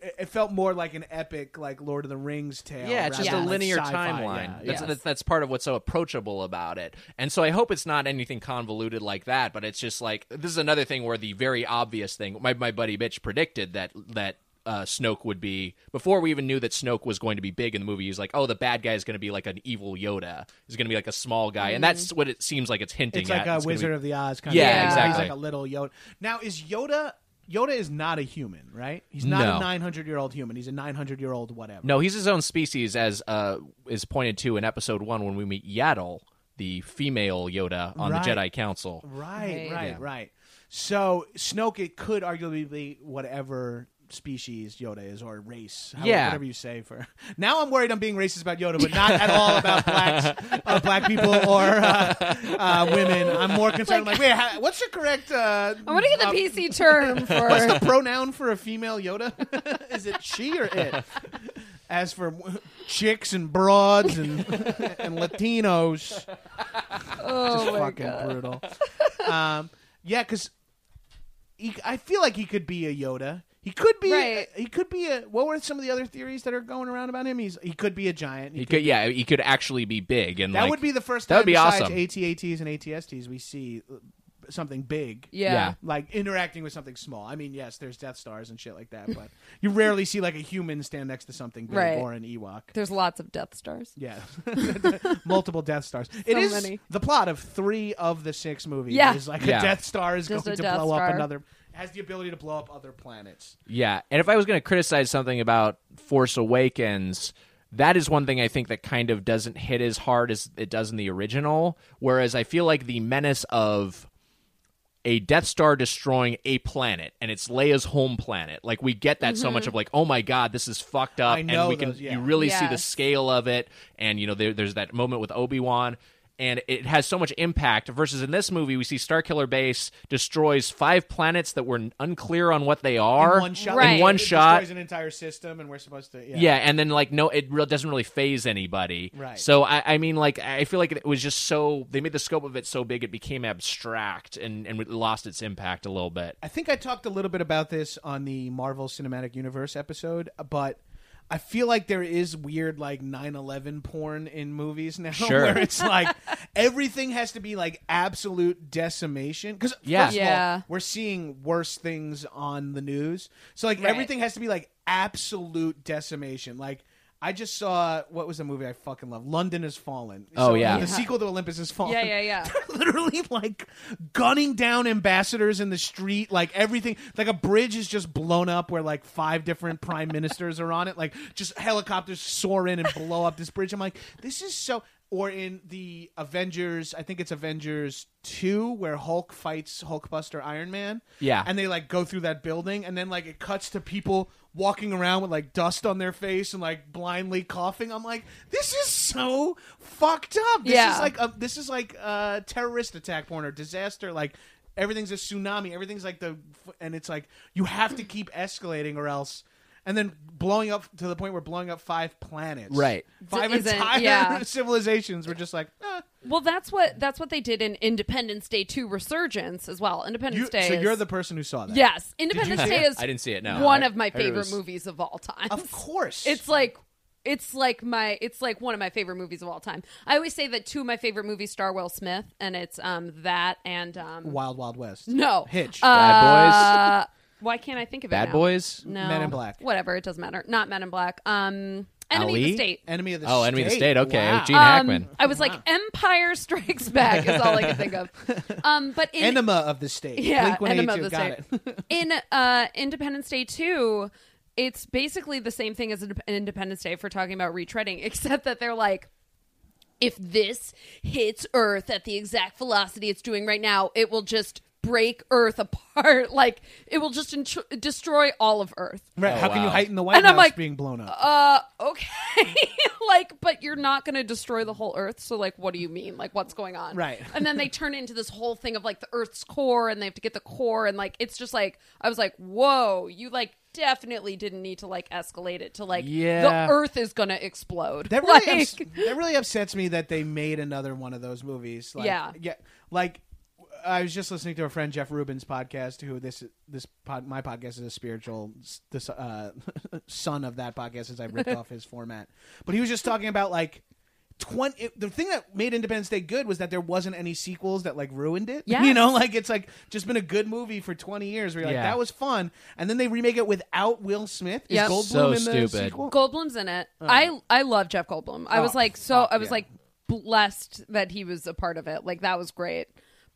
It, it felt more like an epic, like Lord of the Rings tale. Yeah, it's just a than, like, linear sci-fi. timeline. Yeah, That's, yeah. that's that's part of what's so approachable about it. And so I hope it's not anything convoluted like that. But it's just like this is another thing where the very obvious thing. My my buddy Mitch predicted that that. Uh, Snoke would be before we even knew that Snoke was going to be big in the movie. He's like, "Oh, the bad guy is going to be like an evil Yoda. He's going to be like a small guy," and that's what it seems like it's hinting at. It's like at. a It's Wizard be- of the Oz kind Yeah, of. thing. exactly. He's like a little Yoda. Now is Yoda? Yoda is not a human, right? He's not No. a 900 year old human. He's a 900 year old whatever. No, he's his own species, as uh, is pointed to in episode one when we meet Yaddle, the female Yoda on Right. the Jedi Council. Right, Right. right, Yeah. right. So Snoke, it could arguably be whatever species Yoda is or race, however- Yeah. whatever you say. For now, I'm worried I'm being racist about Yoda, but not at all about blacks, uh, black people or uh, uh, women. I'm more concerned. I'm like, wait, how, what's the correct? Uh, I want to get the uh, PC term for. What's the pronoun for a female Yoda? is it she or it? As for chicks and broads and and Latinos, oh just my fucking God. brutal. Um, yeah, because I feel like he could be a Yoda. He could be. Right. he could be a. What were some of the other theories that are going around about him? He's he could be a giant. He could, yeah, he could actually be big, and that like, would be the first that time would be besides awesome. ATATs and ATSTs we see uh, something big. Yeah. Yeah. Like interacting with something small. I mean, yes, there's Death Stars and shit like that, but you rarely see like a human stand next to something big Right. or an Ewok. There's lots of Death Stars. Yeah, multiple Death Stars. it is many. the plot of three of the six movies. Yeah. is like Yeah. a Death Star is Just going to Death blow up another. Has the ability to blow up other planets. Yeah, and if I was going to criticize something about Force Awakens, that is one thing I think that kind of doesn't hit as hard as it does in the original. Whereas I feel like the menace of a Death Star destroying a planet and it's Leia's home planet. Like we get that so much mm-hmm. of like, oh my god, this is fucked up, I know and we can yeah. you really see the scale of it. And you know, there, there's that moment with Obi Wan. And it has so much impact. Versus in this movie, we see Starkiller Base destroys five planets that were unclear on what they are in one shot. Right. In one It shot, destroys an entire system, and we're supposed to. Yeah. yeah, and then like no, it real doesn't really phase anybody. Right. So I, I mean, like I feel like it was just so they made the scope of it so big it became abstract and and it lost its impact a little bit. I think I talked a little bit about this on the Marvel Cinematic Universe episode, but I feel like there is weird like 9/11 porn in movies now Sure. where it's like everything has to be like absolute decimation cuz Yeah. first of Yeah. all we're seeing worse things on the news. So like Right. everything has to be like absolute decimation. Like I just saw what was the movie I fucking love? London has fallen. Oh, So, yeah. the sequel to Olympus has fallen Yeah, yeah, yeah. literally like gunning down ambassadors in the street like everything like a bridge is just blown up where like five different prime ministers are on it like just helicopters soar in and blow up this bridge i'm like this is so or in the avengers i think it's avengers 2 where hulk fights hulkbuster iron man Yeah. and they like go through that building and then like it cuts to people walking around with like dust on their face and like blindly coughing. I'm like this is so fucked up. This Yeah. is like a, this is like a terrorist attack porn or disaster. Like everything's a tsunami. Everything's like the and it's like you have to keep escalating or else and then blowing up to the point where blowing up five planets Right. five Isn't- entire yeah. civilizations were just like eh. Well, that's what that's what they did in Independence Day 2 Resurgence as well. Independence you, Day. so is- you're the person who saw that Yes, Independence see Day it? is I didn't see it. No, one I- of my heard it favorite was- movies of all time. of course It's like it's like my it's like one of my favorite movies of all time. I always say that two of my favorite movies star Will Smith, and it's um that and um wild wild west no Hitch. Bad Boys. Uh, why can't I think of it? Bad now? Boys. No, Men in Black. Whatever, it doesn't matter. Not Men in Black. Um, Enemy of Ali? the State. enemy of the Oh, state. Enemy of the State. Okay, wow. Gene Um, Hackman. I was like, Empire Strikes Back is all I could think of. Um, but in enema of the state yeah, Blink-182, Enema of the got State. it in uh, Independence Day 2, it's basically the same thing as Indep- Independence Day if we're talking about retreading, except that they're like, if this hits Earth at the exact velocity it's doing right now, it will just break Earth apart. Like, it will just int- destroy all of Earth. right Oh, how can you heighten the white And house I'm like, being blown up Uh, okay. like, but you're not going to destroy the whole Earth. So, like, what do you mean? Like, what's going on? Right. And then they turn into this whole thing of like the Earth's core, and they have to get the core, and like it's just like I was like, whoa, you like definitely didn't need to like escalate it to like Yeah. the Earth is gonna explode. That really, Like- ups- that really upsets me that they made another one of those movies. Like, Yeah. yeah. Like, I was just listening to a friend Jeff Rubin's podcast. Who this this pod, my podcast is a spiritual this uh, son of that podcast since I ripped off his format. But he was just talking about like. 20 it- the thing that made Independence Day good was that there wasn't any sequels that like ruined it. yeah You know, like it's like just been a good movie for 20 years where you're like Yeah. that was fun and then they remake it without Will Smith. Is Yep. Goldblum So in the stupid. sequel? Goldblum's in it. I I love Jeff Goldblum. I was Oh, like so fuck, I was yeah. like blessed that he was a part of it. Like that was great.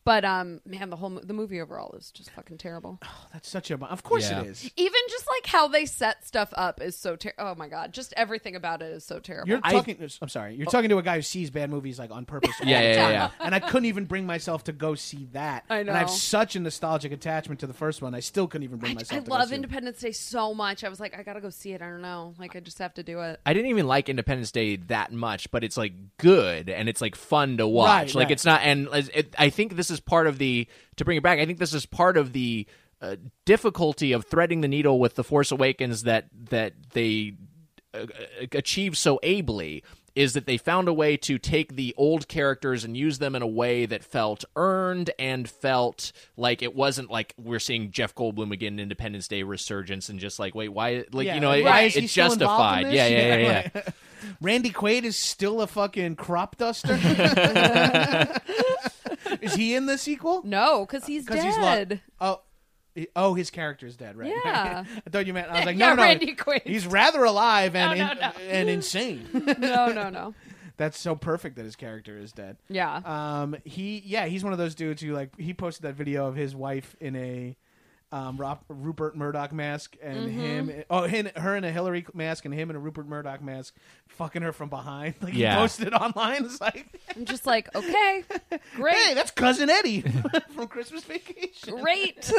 But um, man, the whole mo- the movie overall is just fucking terrible. Oh, that's such a Of course Yeah. it is. Even just like how they set stuff up is so ter- oh my god, just everything about it is so terrible. You're talking. I'm sorry. You're talking to a guy who sees bad movies like on purpose. all Yeah, the yeah, time. yeah, And I couldn't even bring myself to go see that. I And I have know. such a nostalgic attachment to the first one. I still couldn't even bring I, myself. I to love go see it. Independence Day so much. I was like, I gotta go see it. I don't know, like I just have to do it. I didn't even like Independence Day that much, but it's like good and it's like fun to watch. Right, like right. it's not, and as- it, I think this is part of the to bring it back. I think this is part of the uh, difficulty of threading the needle with the Force Awakens that that they uh, uh, achieve so ably. Is that they found a way to take the old characters and use them in a way that felt earned and felt like it wasn't like we're seeing Jeff Goldblum again in Independence Day resurgence and just like wait why like Yeah, you know like, it- it's in justified yeah yeah yeah, yeah. Randy Quaid is still a fucking crop duster. is he in the sequel? No, because he's dead. he's lo- oh. Oh, his character's dead, right? Yeah. I thought you meant. I was like, Yeah, no, no, Randy Quaid. He's rather alive and No, no, in- no. and insane. no, no, no. That's so perfect that his character is dead. Yeah. Um, he yeah, he's one of those dudes who like he posted that video of his wife in a um, Ro- Rupert Murdoch mask and Mm-hmm. him. Oh, him, her in a Hillary mask and him in a Rupert Murdoch mask, fucking her from behind. Like Yeah. he posted online. It's like, I'm just like, okay, great, hey, that's cousin Eddie from Christmas Vacation. great.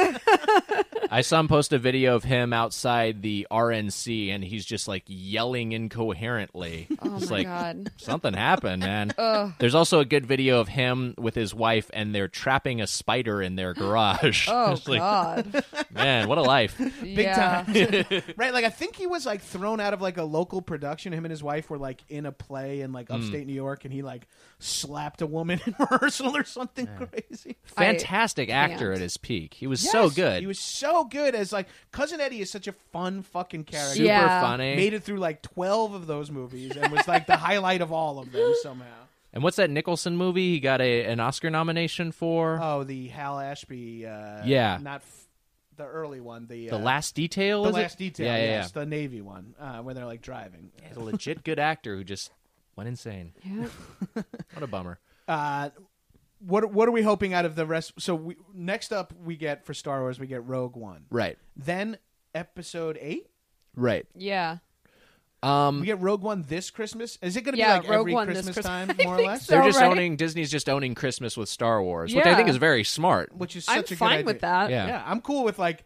I saw him post a video of him outside the RNC, and he's just like yelling incoherently. Oh it's my like god. something happened, man. There's also a good video of him with his wife, and they're trapping a spider in their garage. Oh It's like, god. Man, what a life! Big yeah. time. right, like I think he was like thrown out of like a local production. Him and his wife were like in a play in like upstate New York, and he like slapped a woman in rehearsal or something crazy. Fantastic actor can't. at his peak. He was so Yes, good. He was so good as like cousin Eddie is such a fun fucking character. super Yeah. funny. Made it through like twelve of those movies and was like the highlight of all of them somehow. And what's that Nicholson movie? He got a an Oscar nomination for Oh, the Hal Ashby. Uh, Yeah. not f- the early one. The the uh, Last Detail. the is it? last detail. Yeah, yeah, yes, the Navy one uh, where they're like driving. yeah. He's a legit good actor who just went insane. Yeah. What a bummer. Uh, what what are we hoping out of the rest? So we, next up, we get for Star Wars, we get Rogue One. Right. Then Episode Eight. Right. Yeah. Um, We get Rogue One this Christmas. Is it going to Yeah, be like Rogue every One Christmas Christmas. time, more or less? so. they're just right? owning Disney's just owning Christmas with Star Wars, which I think is very smart. Which is I'm such a fine good with that. Yeah. Yeah, I'm cool with like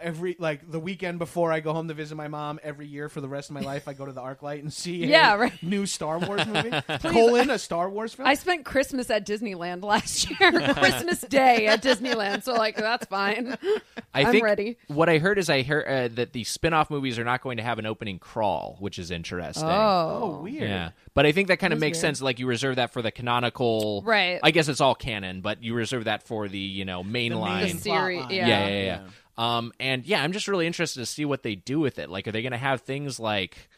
every like the weekend before I go home to visit my mom every year for the rest of my life. I go to the ArcLight and see a Yeah, right. new Star Wars movie. Colon a Star Wars film. I spent Christmas at Disneyland last year, Christmas Day at Disneyland. So like that's fine. I I'm think ready. what I heard is I heard uh, that the spin-off movies are not going to have an opening crawl, which is interesting. oh, Oh, weird. Yeah, but I think that kind of makes weird. sense. Like you reserve that for the canonical, Right. I guess it's all canon, but you reserve that for the you know main The line. main The series, line. yeah. yeah, yeah, yeah. Um, and yeah, I'm just really interested to see what they do with it. Like, are they going to have things like,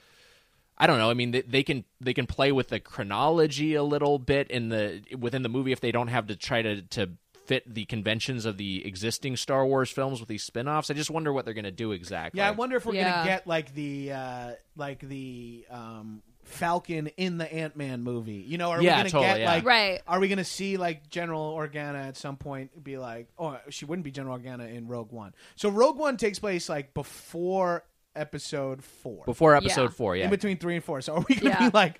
I don't know. I mean, they, they can they can play with the chronology a little bit in the within the movie if they don't have to try to to fit the conventions of the existing Star Wars films with these spin-offs. I just wonder what they're going to do exactly. Yeah, I wonder if we're Yeah. gonna get like the uh like the um Falcon in the Ant Man movie. You know, are Yeah, we gonna totally, get yeah. like Right. Are we gonna see like General Organa at some point be like, oh, she wouldn't be General Organa in Rogue One. So Rogue One takes place like before Episode Four, before episode Yeah. four. Yeah, in between three and four. So are we gonna Yeah. be like?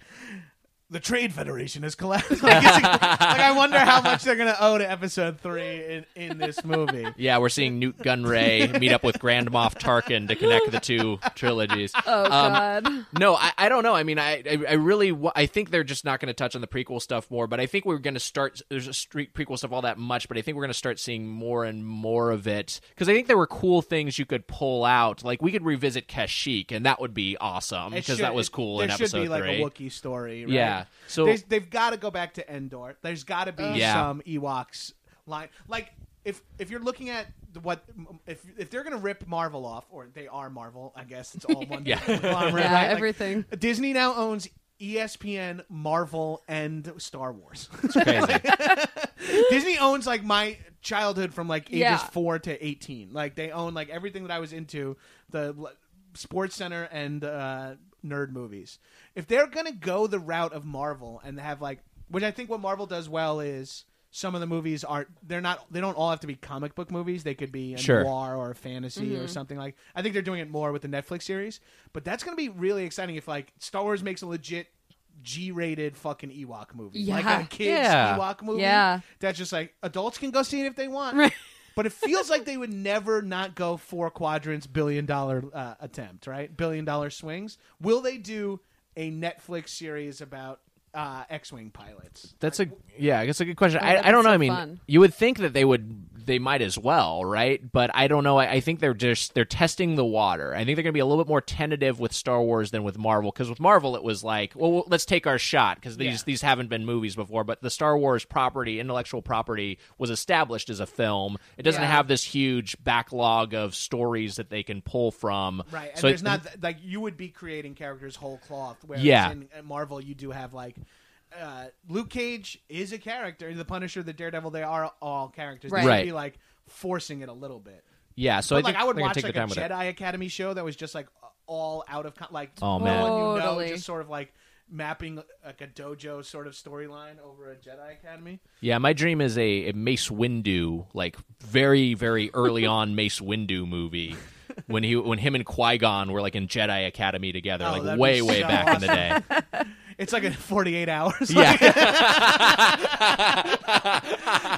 The Trade Federation has collapsed. like, it's- like, I wonder how much they're going to owe to Episode Three in, in this movie. Yeah, we're seeing Nute Gunray meet up with Grand Moff Tarkin to connect the two trilogies. Oh Um, god. No, I, I don't know. I mean, I I, I really wa- I think they're just not going to touch on the prequel stuff more. But I think we're going to start. There's a street prequel stuff all that much, but I think we're going to start seeing more and more of it because I think there were cool things you could pull out. Like we could revisit Kashyyyk, and that would be awesome because that was cool There in should episode be like three. a Wookiee story. Right? Yeah. So There's- they've got to go back to Endor. There's got to be Yeah. some Ewoks line. Like if if you're looking at the- what if if they're gonna rip Marvel off, or they are Marvel, I guess it's all one Yeah. conglomerate, Yeah, right? Like, everything. Disney now owns ESPN, Marvel, and Star Wars. it's crazy. Disney owns like my childhood from like ages Yeah. four to eighteen. Like they own like everything that I was into, the l- Sports Center and uh, nerd movies. If they're gonna go the route of Marvel and have like, which I think what Marvel does well is some of the movies aren't they're not they don't all have to be comic book movies. They could be a Sure. noir or a fantasy or something like. I think they're doing it more with the Netflix series, but that's gonna be really exciting if like Star Wars makes a legit. G-rated fucking Ewok movie, like a kids Yeah. Ewok movie. Yeah. that's just like adults can go see it if they want. Right. But it feels like they would never not go four quadrants, billion dollar uh, attempt, right? Billion dollar swings. Will they do a Netflix series about uh, X-wing pilots? That's a yeah. I guess a good question. Oh, I, I don't be know. I mean, fun. you would think that they would. They might as well, right? But I don't know. I, I think they're just they're testing the water. I think they're going to be a little bit more tentative with Star Wars than with Marvel. Because with Marvel, it was like, well, well, let's take our shot because these Yeah. these haven't been movies before. But the Star Wars property, intellectual property, was established as a film. It doesn't Yeah. have this huge backlog of stories that they can pull from. Right, and So there's it- not th- like you would be creating characters whole cloth. Whereas Yeah. in Marvel, you do have like. Uh, Luke Cage is a character. The Punisher, the Daredevil, they are all characters. Right. They should Right. be like forcing it a little bit. Yeah. So but I like think I would they're gonna watch take like their a time with it. Jedi Academy show that was just like all out of con- like Oh, man. one you know Totally. just sort of like mapping like a dojo sort of storyline over a Jedi Academy. Yeah, my dream is a, a Mace Windu, like very, very early on Mace Windu movie. When he when him and Qui Gon were like in Jedi Academy together, Oh, like that'd way, be way so back in the day. It's like a 48 hours. Yeah.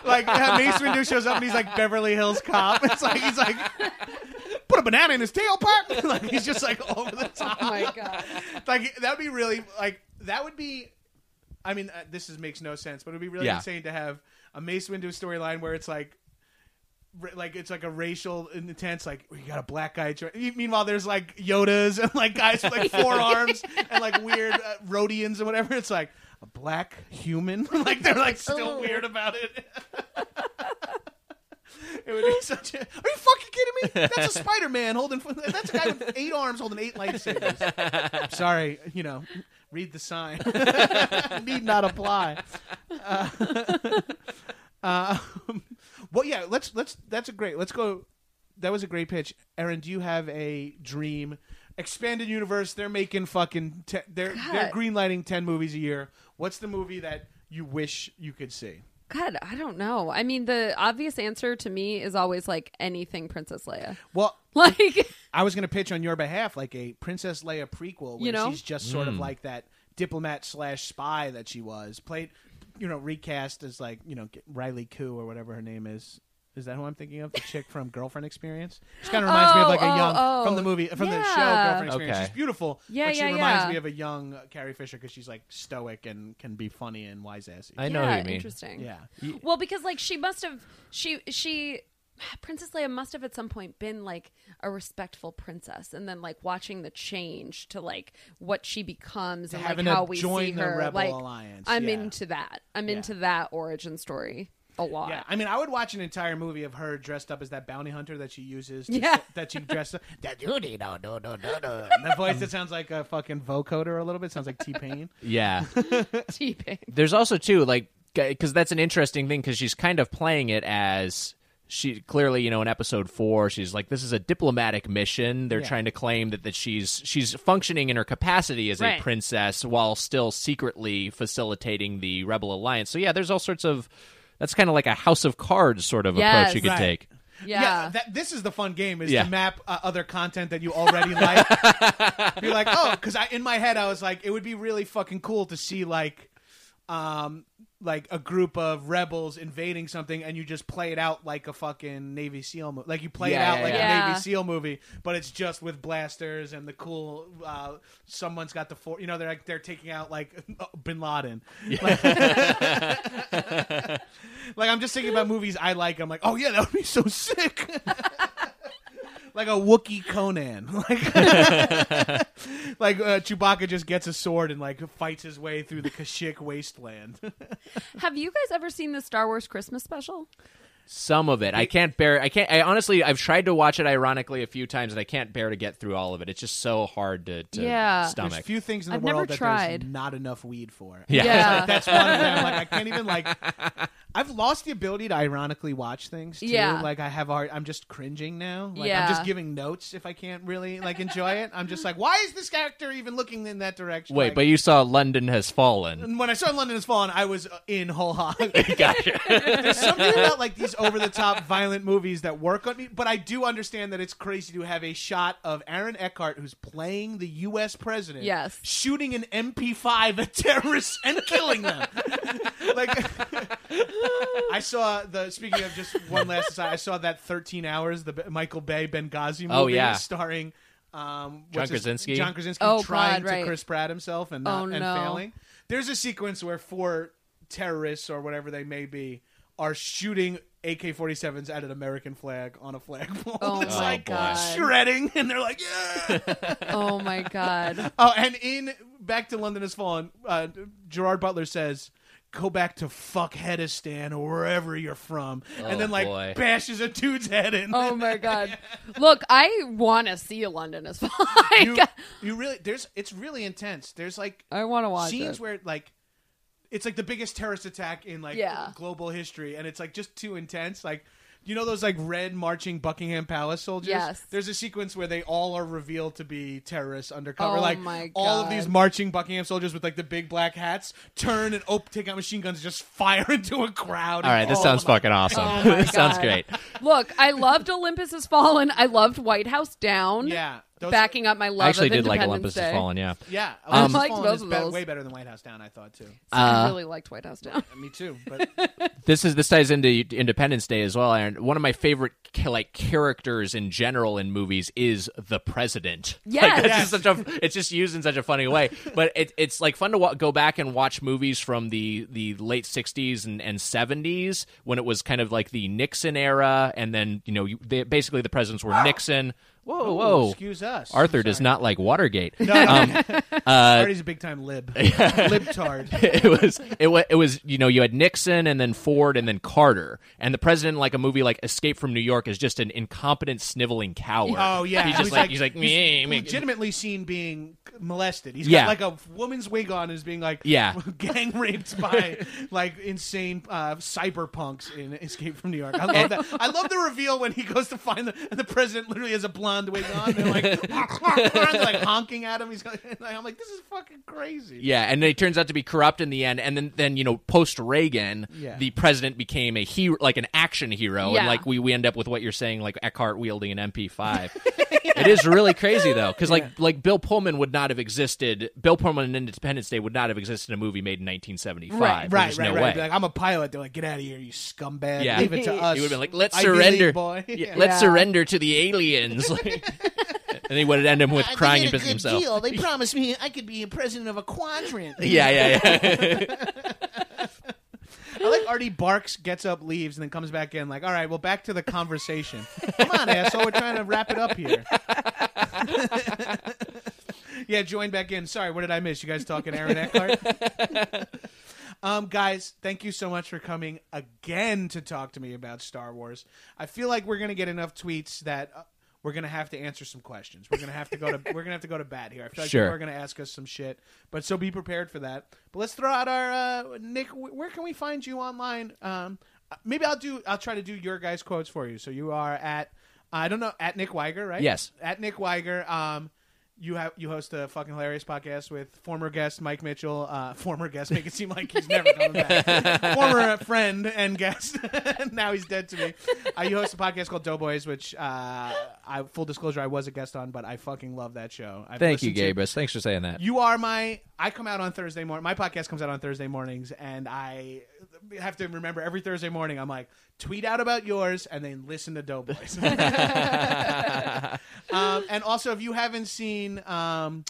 like Mace Windu shows up and he's like Beverly Hills Cop. It's like he's like put a banana in his tailpipe. like he's just like over the top. Oh my god. like that would be really like that would be. I mean, uh, this is makes no sense, but it'd be really Yeah. insane to have a Mace Windu storyline where it's like. Like it's like a racial intense, like you got a black guy. Meanwhile, there's like Yodas and like guys with like forearms and like weird uh, Rodians and whatever. It's like a black human. like they're like still Oh. weird about it. It would be such a. Are you fucking kidding me? That's a Spider Man holding. That's a guy with eight arms holding eight lightsabers. I'm sorry, you know, read the sign. Need not apply. Uh, uh, well, yeah. Let's let's. That's a great. Let's go. That was a great pitch, Erin. Do you have a dream? Expanded universe. They're making fucking. Te- they're they're greenlighting ten movies a year. What's the movie that you wish you could see? God, I don't know. I mean, the obvious answer to me is always like anything Princess Leia. Well, Like, I was going to pitch on your behalf like a Princess Leia prequel where You know? she's just sort of mm. like that diplomat slash spy that she was played, you know, recast as like you know Riley Koo or whatever her name is. Is that who I'm thinking of? The chick from Girlfriend Experience. She kind of reminds me of like a Oh, young oh, from the oh. movie from the show Yeah. Girlfriend Experience. Okay. She's beautiful, Yeah, but she yeah, reminds yeah. me of a young uh, Carrie Fisher because she's like stoic and can be funny and wise assy. I know yeah, who you mean. interesting. yeah, Well, because like she must have she she Princess Leia must have at some point been like a respectful princess, and then like watching the change to like what she becomes and like how we join see the her. Rebel like, Alliance, I'm yeah. into that. I'm Yeah. into that origin story a lot. Yeah, I mean, I would watch an entire movie of her dressed up as that bounty hunter that she uses. To, Yeah. that she dressed up. That duty, no, no, no, no, no. That voice that sounds like a fucking vocoder a little bit. Sounds like T Pain. Yeah. T-Pain. There's also too like because that's an interesting thing because she's kind of playing it as she clearly you know in episode four she's like this is a diplomatic mission they're Yeah. trying to claim that, that she's she's functioning in her capacity as Right. a princess while still secretly facilitating the rebel alliance so yeah there's all sorts of that's kind of like a house of cards sort of Yes. approach you could Right. take Yeah. that, this is the fun game is Yeah. to map uh, other content that you already like. be like, oh, because I in my head I was like, it would be really fucking cool to see like, um, like a group of rebels invading something, and you just play it out like a fucking Navy SEAL movie. Like you play Yeah, it out yeah, like yeah. a Navy SEAL movie, but it's just with blasters and the cool. Uh, someone's got the four. You know, they're like they're taking out like Bin Laden. Like, like I'm just thinking about movies I like. I'm like, oh yeah, that would be so sick. Like a Wookiee Conan, like like uh, Chewbacca just gets a sword and like fights his way through the Kashyyyk wasteland. Have you guys ever seen the Star Wars Christmas special? some of it i can't bear i can't i honestly i've tried to watch it ironically a few times and i can't bear to get through all of it it's just so hard to, to Yeah. There's stomach few things in the I've never world that tried. there's not enough weed for. Yeah. Yeah. That's one of them. Like I can't even like. I've lost the ability to ironically watch things. Too. Yeah. Like I have. Art, I'm just cringing now. Like I'm just giving notes if I can't really like enjoy it. I'm just like, why is this character even looking in that direction? wait Like, but you saw london has fallen and when I saw London Has Fallen, I was uh, in whole hog. gotcha There's something about like these over the top violent movies that work on me, but I do understand that it's crazy to have a shot of Aaron Eckhart, who's playing the U.S. president, Yes. shooting an MP5 at terrorists and killing them. like, I saw the. Speaking of just one last aside, I saw that 13 Hours, the B- Michael Bay Benghazi movie, Oh, yeah. starring. Um, John what's his- Krasinski? John Krasinski Oh, trying God, right. to Chris Pratt himself and not Oh, and no. failing. There's a sequence where four terrorists or whatever they may be are shooting AK-47s at an American flag on a flagpole. Oh It's my like God. shredding, and they're like, yeah. Oh my god. oh, and in Back to London Has Fallen, uh, Gerard Butler says. Go back to fuck Fuckheadistan or wherever you're from, Oh, and then oh, like boy. bashes a dude's head in. Oh my god. Look, I want to see London as fine. you, you really there's it's really intense. There's like I want to watch scenes it. where like it's like the biggest terrorist attack in like Yeah. global history and it's like just too intense like you know those like red marching Buckingham Palace soldiers. Yes. There's a sequence where they all are revealed to be terrorists undercover. Oh like my all of these marching Buckingham soldiers with like the big black hats turn and op- take out machine guns, and just fire into a crowd. All right, this Oh sounds fucking awesome. Oh this sounds great. Look, I loved Olympus Has Fallen. I loved White House Down. Yeah. Those- Backing up my love I actually of did like Olympus Day. Has Fallen. Yeah. Yeah, I Olympus Has liked Fallen both is of be- those. way better than White House Down. I thought too. I Uh, really liked White House Down. Me too. But this is this ties into Independence Day as well, Erin. One of my favorite ca- like characters in general in movies is the president. Yes. like, that's Yes. just such a. It's just used in such a funny way, but it, it's like fun to wa- go back and watch movies from the the late '60s and, and '70s when it was kind of like the Nixon era, and then you know you, they, basically the presidents were Nixon. Whoa, whoa! excuse us. Arthur does not like Watergate. No, no. Artie's a big time lib. Libtard. it was it was it was you know you had Nixon and then Ford and then Carter and the president like a movie like Escape from New York is just an incompetent sniveling coward. Oh yeah, he's just like, he's like meh, meh. legitimately seen being molested. He's Yeah. got like a woman's wig on, is being like Yeah. gang raped by like insane uh, cyberpunks in Escape from New York. I love that. I love the reveal when he goes to find the and the president literally has a blonde wig on. They're like they're like honking at him. He's like, I'm like this is fucking crazy. Yeah, and then it turns out to be corrupt in the end. And then, then you know, post Reagan, Yeah. the president became a hero, like an action hero, and like we, we end up with what you're saying, like Eckhart wielding an MP5. It is really crazy though, because like like Bill Pullman would not have existed. Bill Pullman and Independence Day would not have existed in a movie made in 1975. Right, Right, There's right, no right. way. Like, I'm a pilot. They're like, get out of here, you scumbag. Yeah. Leave it to us. He would have been like, "Let's surrender, boy. Yeah, Yeah. let's Yeah. surrender to the aliens." And he would end him with crying and pissing himself. They promised me I could be a president of a quadrant. Yeah, yeah, yeah. I like Artie barks, gets up, leaves, and then comes back in. Like, all right, well, back to the conversation. Come on, asshole, we're trying to wrap it up here. yeah, join back in. Sorry, what did I miss? You guys talking Aaron Eckhart? um, guys, thank you so much for coming again to talk to me about Star Wars. I feel like we're gonna get enough tweets that. We're gonna have to answer some questions. We're gonna have to go to we're gonna have to go to bat here. I feel like Sure. people are gonna ask us some shit, but so be prepared for that. But let's throw out our uh, Nick. Where can we find you online? Um, maybe I'll do. I'll try to do your guys' quotes for you. So you are at I don't know at Nick Wiger, right? Yes. at Nick Wiger. Um, you have you host a fucking hilarious podcast with former guest Mike Mitchell. Uh, former guest, make it seem like he's never coming back. former friend and guest. now he's dead to me. Uh, you host a podcast called Doughboys, which uh, I full disclosure I was a guest on, but I fucking love that show. I've Thank you, to- Gabrus. Thanks for saying that. you are my. I come out on Thursday morning. My podcast comes out on Thursday mornings, and I have to remember every Thursday morning. I'm like, tweet out about yours, and then listen to Doughboys. um, and also, if you haven't seen, um,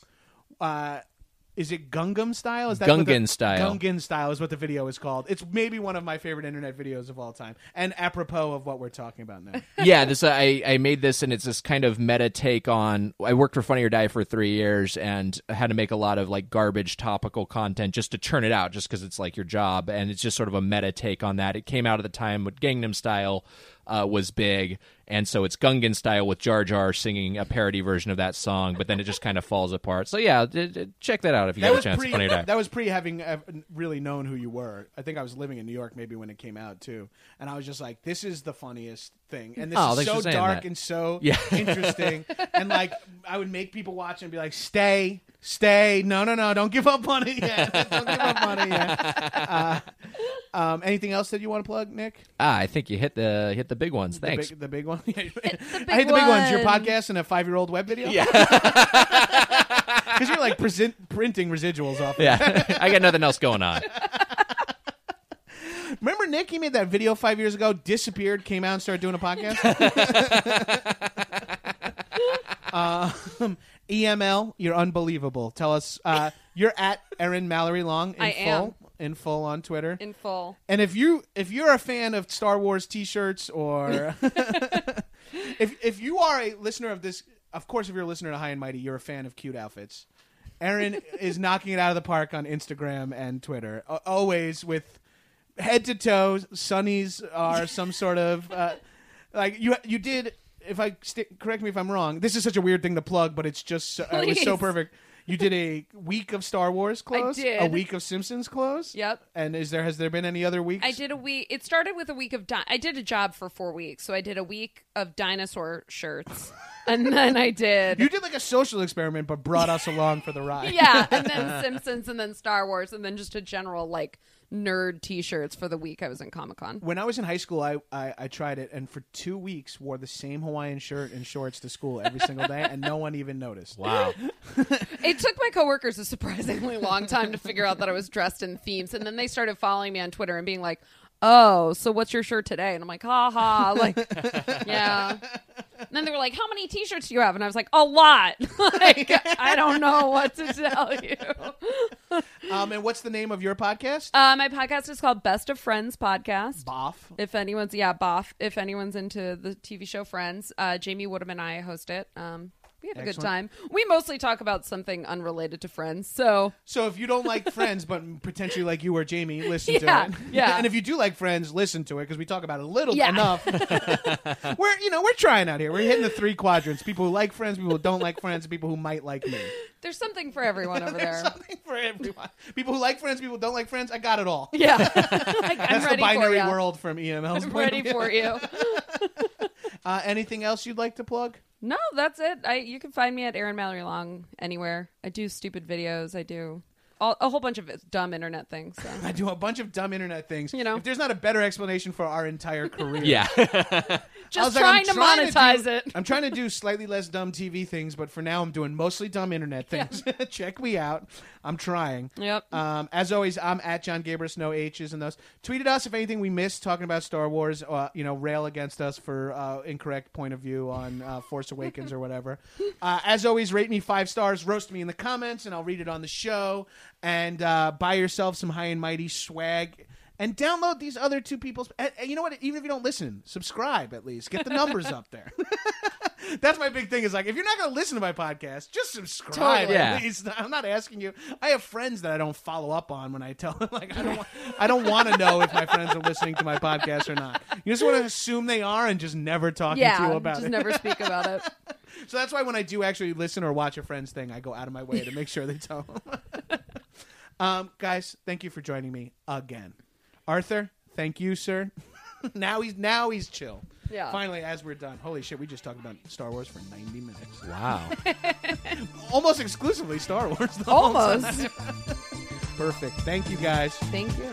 uh, is it Gungam style? Is that what the- style. Gungan style is what the video is called. It's maybe one of my favorite internet videos of all time, and apropos of what we're talking about now. yeah, this I I made this and it's this kind of meta take on. I worked for Funny or Die for three years and had to make a lot of like garbage topical content just to churn it out, just because it's like your job, and it's just sort of a meta take on that. It came out at the time with Gangnam Style uh, was big, and so it's Gungan Style with Jar Jar singing a parody version of that song, but then it just kind of falls apart. So yeah, d- d- check that out if you That get a chance. pre. Funny or That was pre having uh, really known who you were. I think I was living in New York maybe when it came out too, and I was just like, "This is the funniest thing," and this Oh, is so dark that. and so Yeah. interesting. and like, I would make people watch and be like, "Stay, stay, no, no, no, don't give up on it yet. don't give up on it yet." Uh, um, anything else that you want to plug, Nick? ah, I think you hit the hit the big ones. Thanks. The big, the big one. I hit the big big ones. Your podcast and a five-year-old web video. Yeah. because you're like present, printing residuals off. of yeah, I got nothing else going on. Remember Nick? He made that video five years ago. Disappeared, came out and started doing a podcast. um, EML, you're unbelievable. Tell us, uh, you're at Erin Mallory Long in I full, am. in full on Twitter. in full. And if you if you're a fan of Star Wars T-shirts or if if you are a listener of this, of course, if you're a listener to High and Mighty, you're a fan of cute outfits. Erin is knocking it out of the park on Instagram and Twitter, always with head to toe. Sunnies are some sort of uh, like you. You did. If I st- correct me if I'm wrong, this is such a weird thing to plug, but it's just so, it was so perfect. You did a week of Star Wars clothes. did. A week of Simpsons clothes. Yep. And is there has there been any other weeks? I did a week. It started with a week of. Di- I did a job for four weeks, so I did a week of dinosaur shirts, and then I did. You did like a social experiment, but brought us along for the ride. yeah, and then Simpsons, and then Star Wars, and then just a general like nerd T-shirts for the week I was in Comic Con. When I was in high school, I, I I tried it, and for two weeks wore the same Hawaiian shirt and shorts to school every single day, and no one even noticed. Wow. It took my coworkers a surprisingly long time to figure out that I was dressed in themes, and then they started following me on Twitter and being like, "Oh, so what's your shirt today?" And I'm like, "Ha ha!" Like, yeah. And then they were like, "How many T-shirts do you have?" And I was like, "A lot." like, I don't know what to tell you. Um, and what's the name of your podcast? Uh, my podcast is called Best of Friends Podcast. Boff. If anyone's yeah, Boff. If anyone's into the TV show Friends, uh, Jamie Woodham and I host it. Um, we have a good time. We mostly talk about something unrelated to Friends. So So if you don't like Friends, but potentially like you or Jamie, listen Yeah, to it. yeah. and if you do like Friends, listen to it because we talk about it a little Yeah. enough. we're you know we're trying out here. We're hitting the three quadrants: people who like Friends, people who don't like Friends, and people who might like me. There's something for everyone over There's there. something for everyone. People who like Friends, people who don't like Friends. I got it all. Yeah, like, I'm That's the ready binary for you. world from EML's I'm point of ready view. for you. Uh, anything else you'd like to plug? No, that's it. I you can find me at Erin Mallory Long anywhere. I do stupid videos. I do all, a whole bunch of dumb internet things. So. I do a bunch of dumb internet things. You know. if there's not a better explanation for our entire career, Yeah. I Just was like, trying I'm to trying monetize do- it. I'm trying to do slightly less dumb TV things, but for now, I'm doing mostly dumb internet things. Check me out. I'm trying. Yep. Um, as always, I'm at Jon Gabrus, no H's in those. Tweeted us if anything we missed talking about Star Wars. Uh, you know, rail against us for uh, incorrect point of view on uh, Force Awakens or whatever. Uh, as always, rate me five stars, roast me in the comments, and I'll read it on the show. And uh, buy yourself some high and mighty swag. And download these other two people's. And, and you know what? Even if you don't listen, subscribe at least. Get the numbers up there. That's my big thing. Is like if you're not going to listen to my podcast, just subscribe. Totally. At Yeah. least. I'm not asking you. I have friends that I don't follow up on when I tell them. Like I don't. Want, I don't want to know if my friends are listening to my podcast or not. You just want to assume they are and just never talk to you about just it. never speak about it. So that's why when I do actually listen or watch a friend's thing, I go out of my way to make sure they tell them. Um, guys, thank you for joining me again. Arthur, thank you, sir. now he's now he's chill. Yeah. Finally, as we're done. Holy shit, we just talked about Star Wars for 90 minutes. wow. Almost exclusively Star Wars. the whole Almost. time. Perfect. Thank you, guys. Thank you.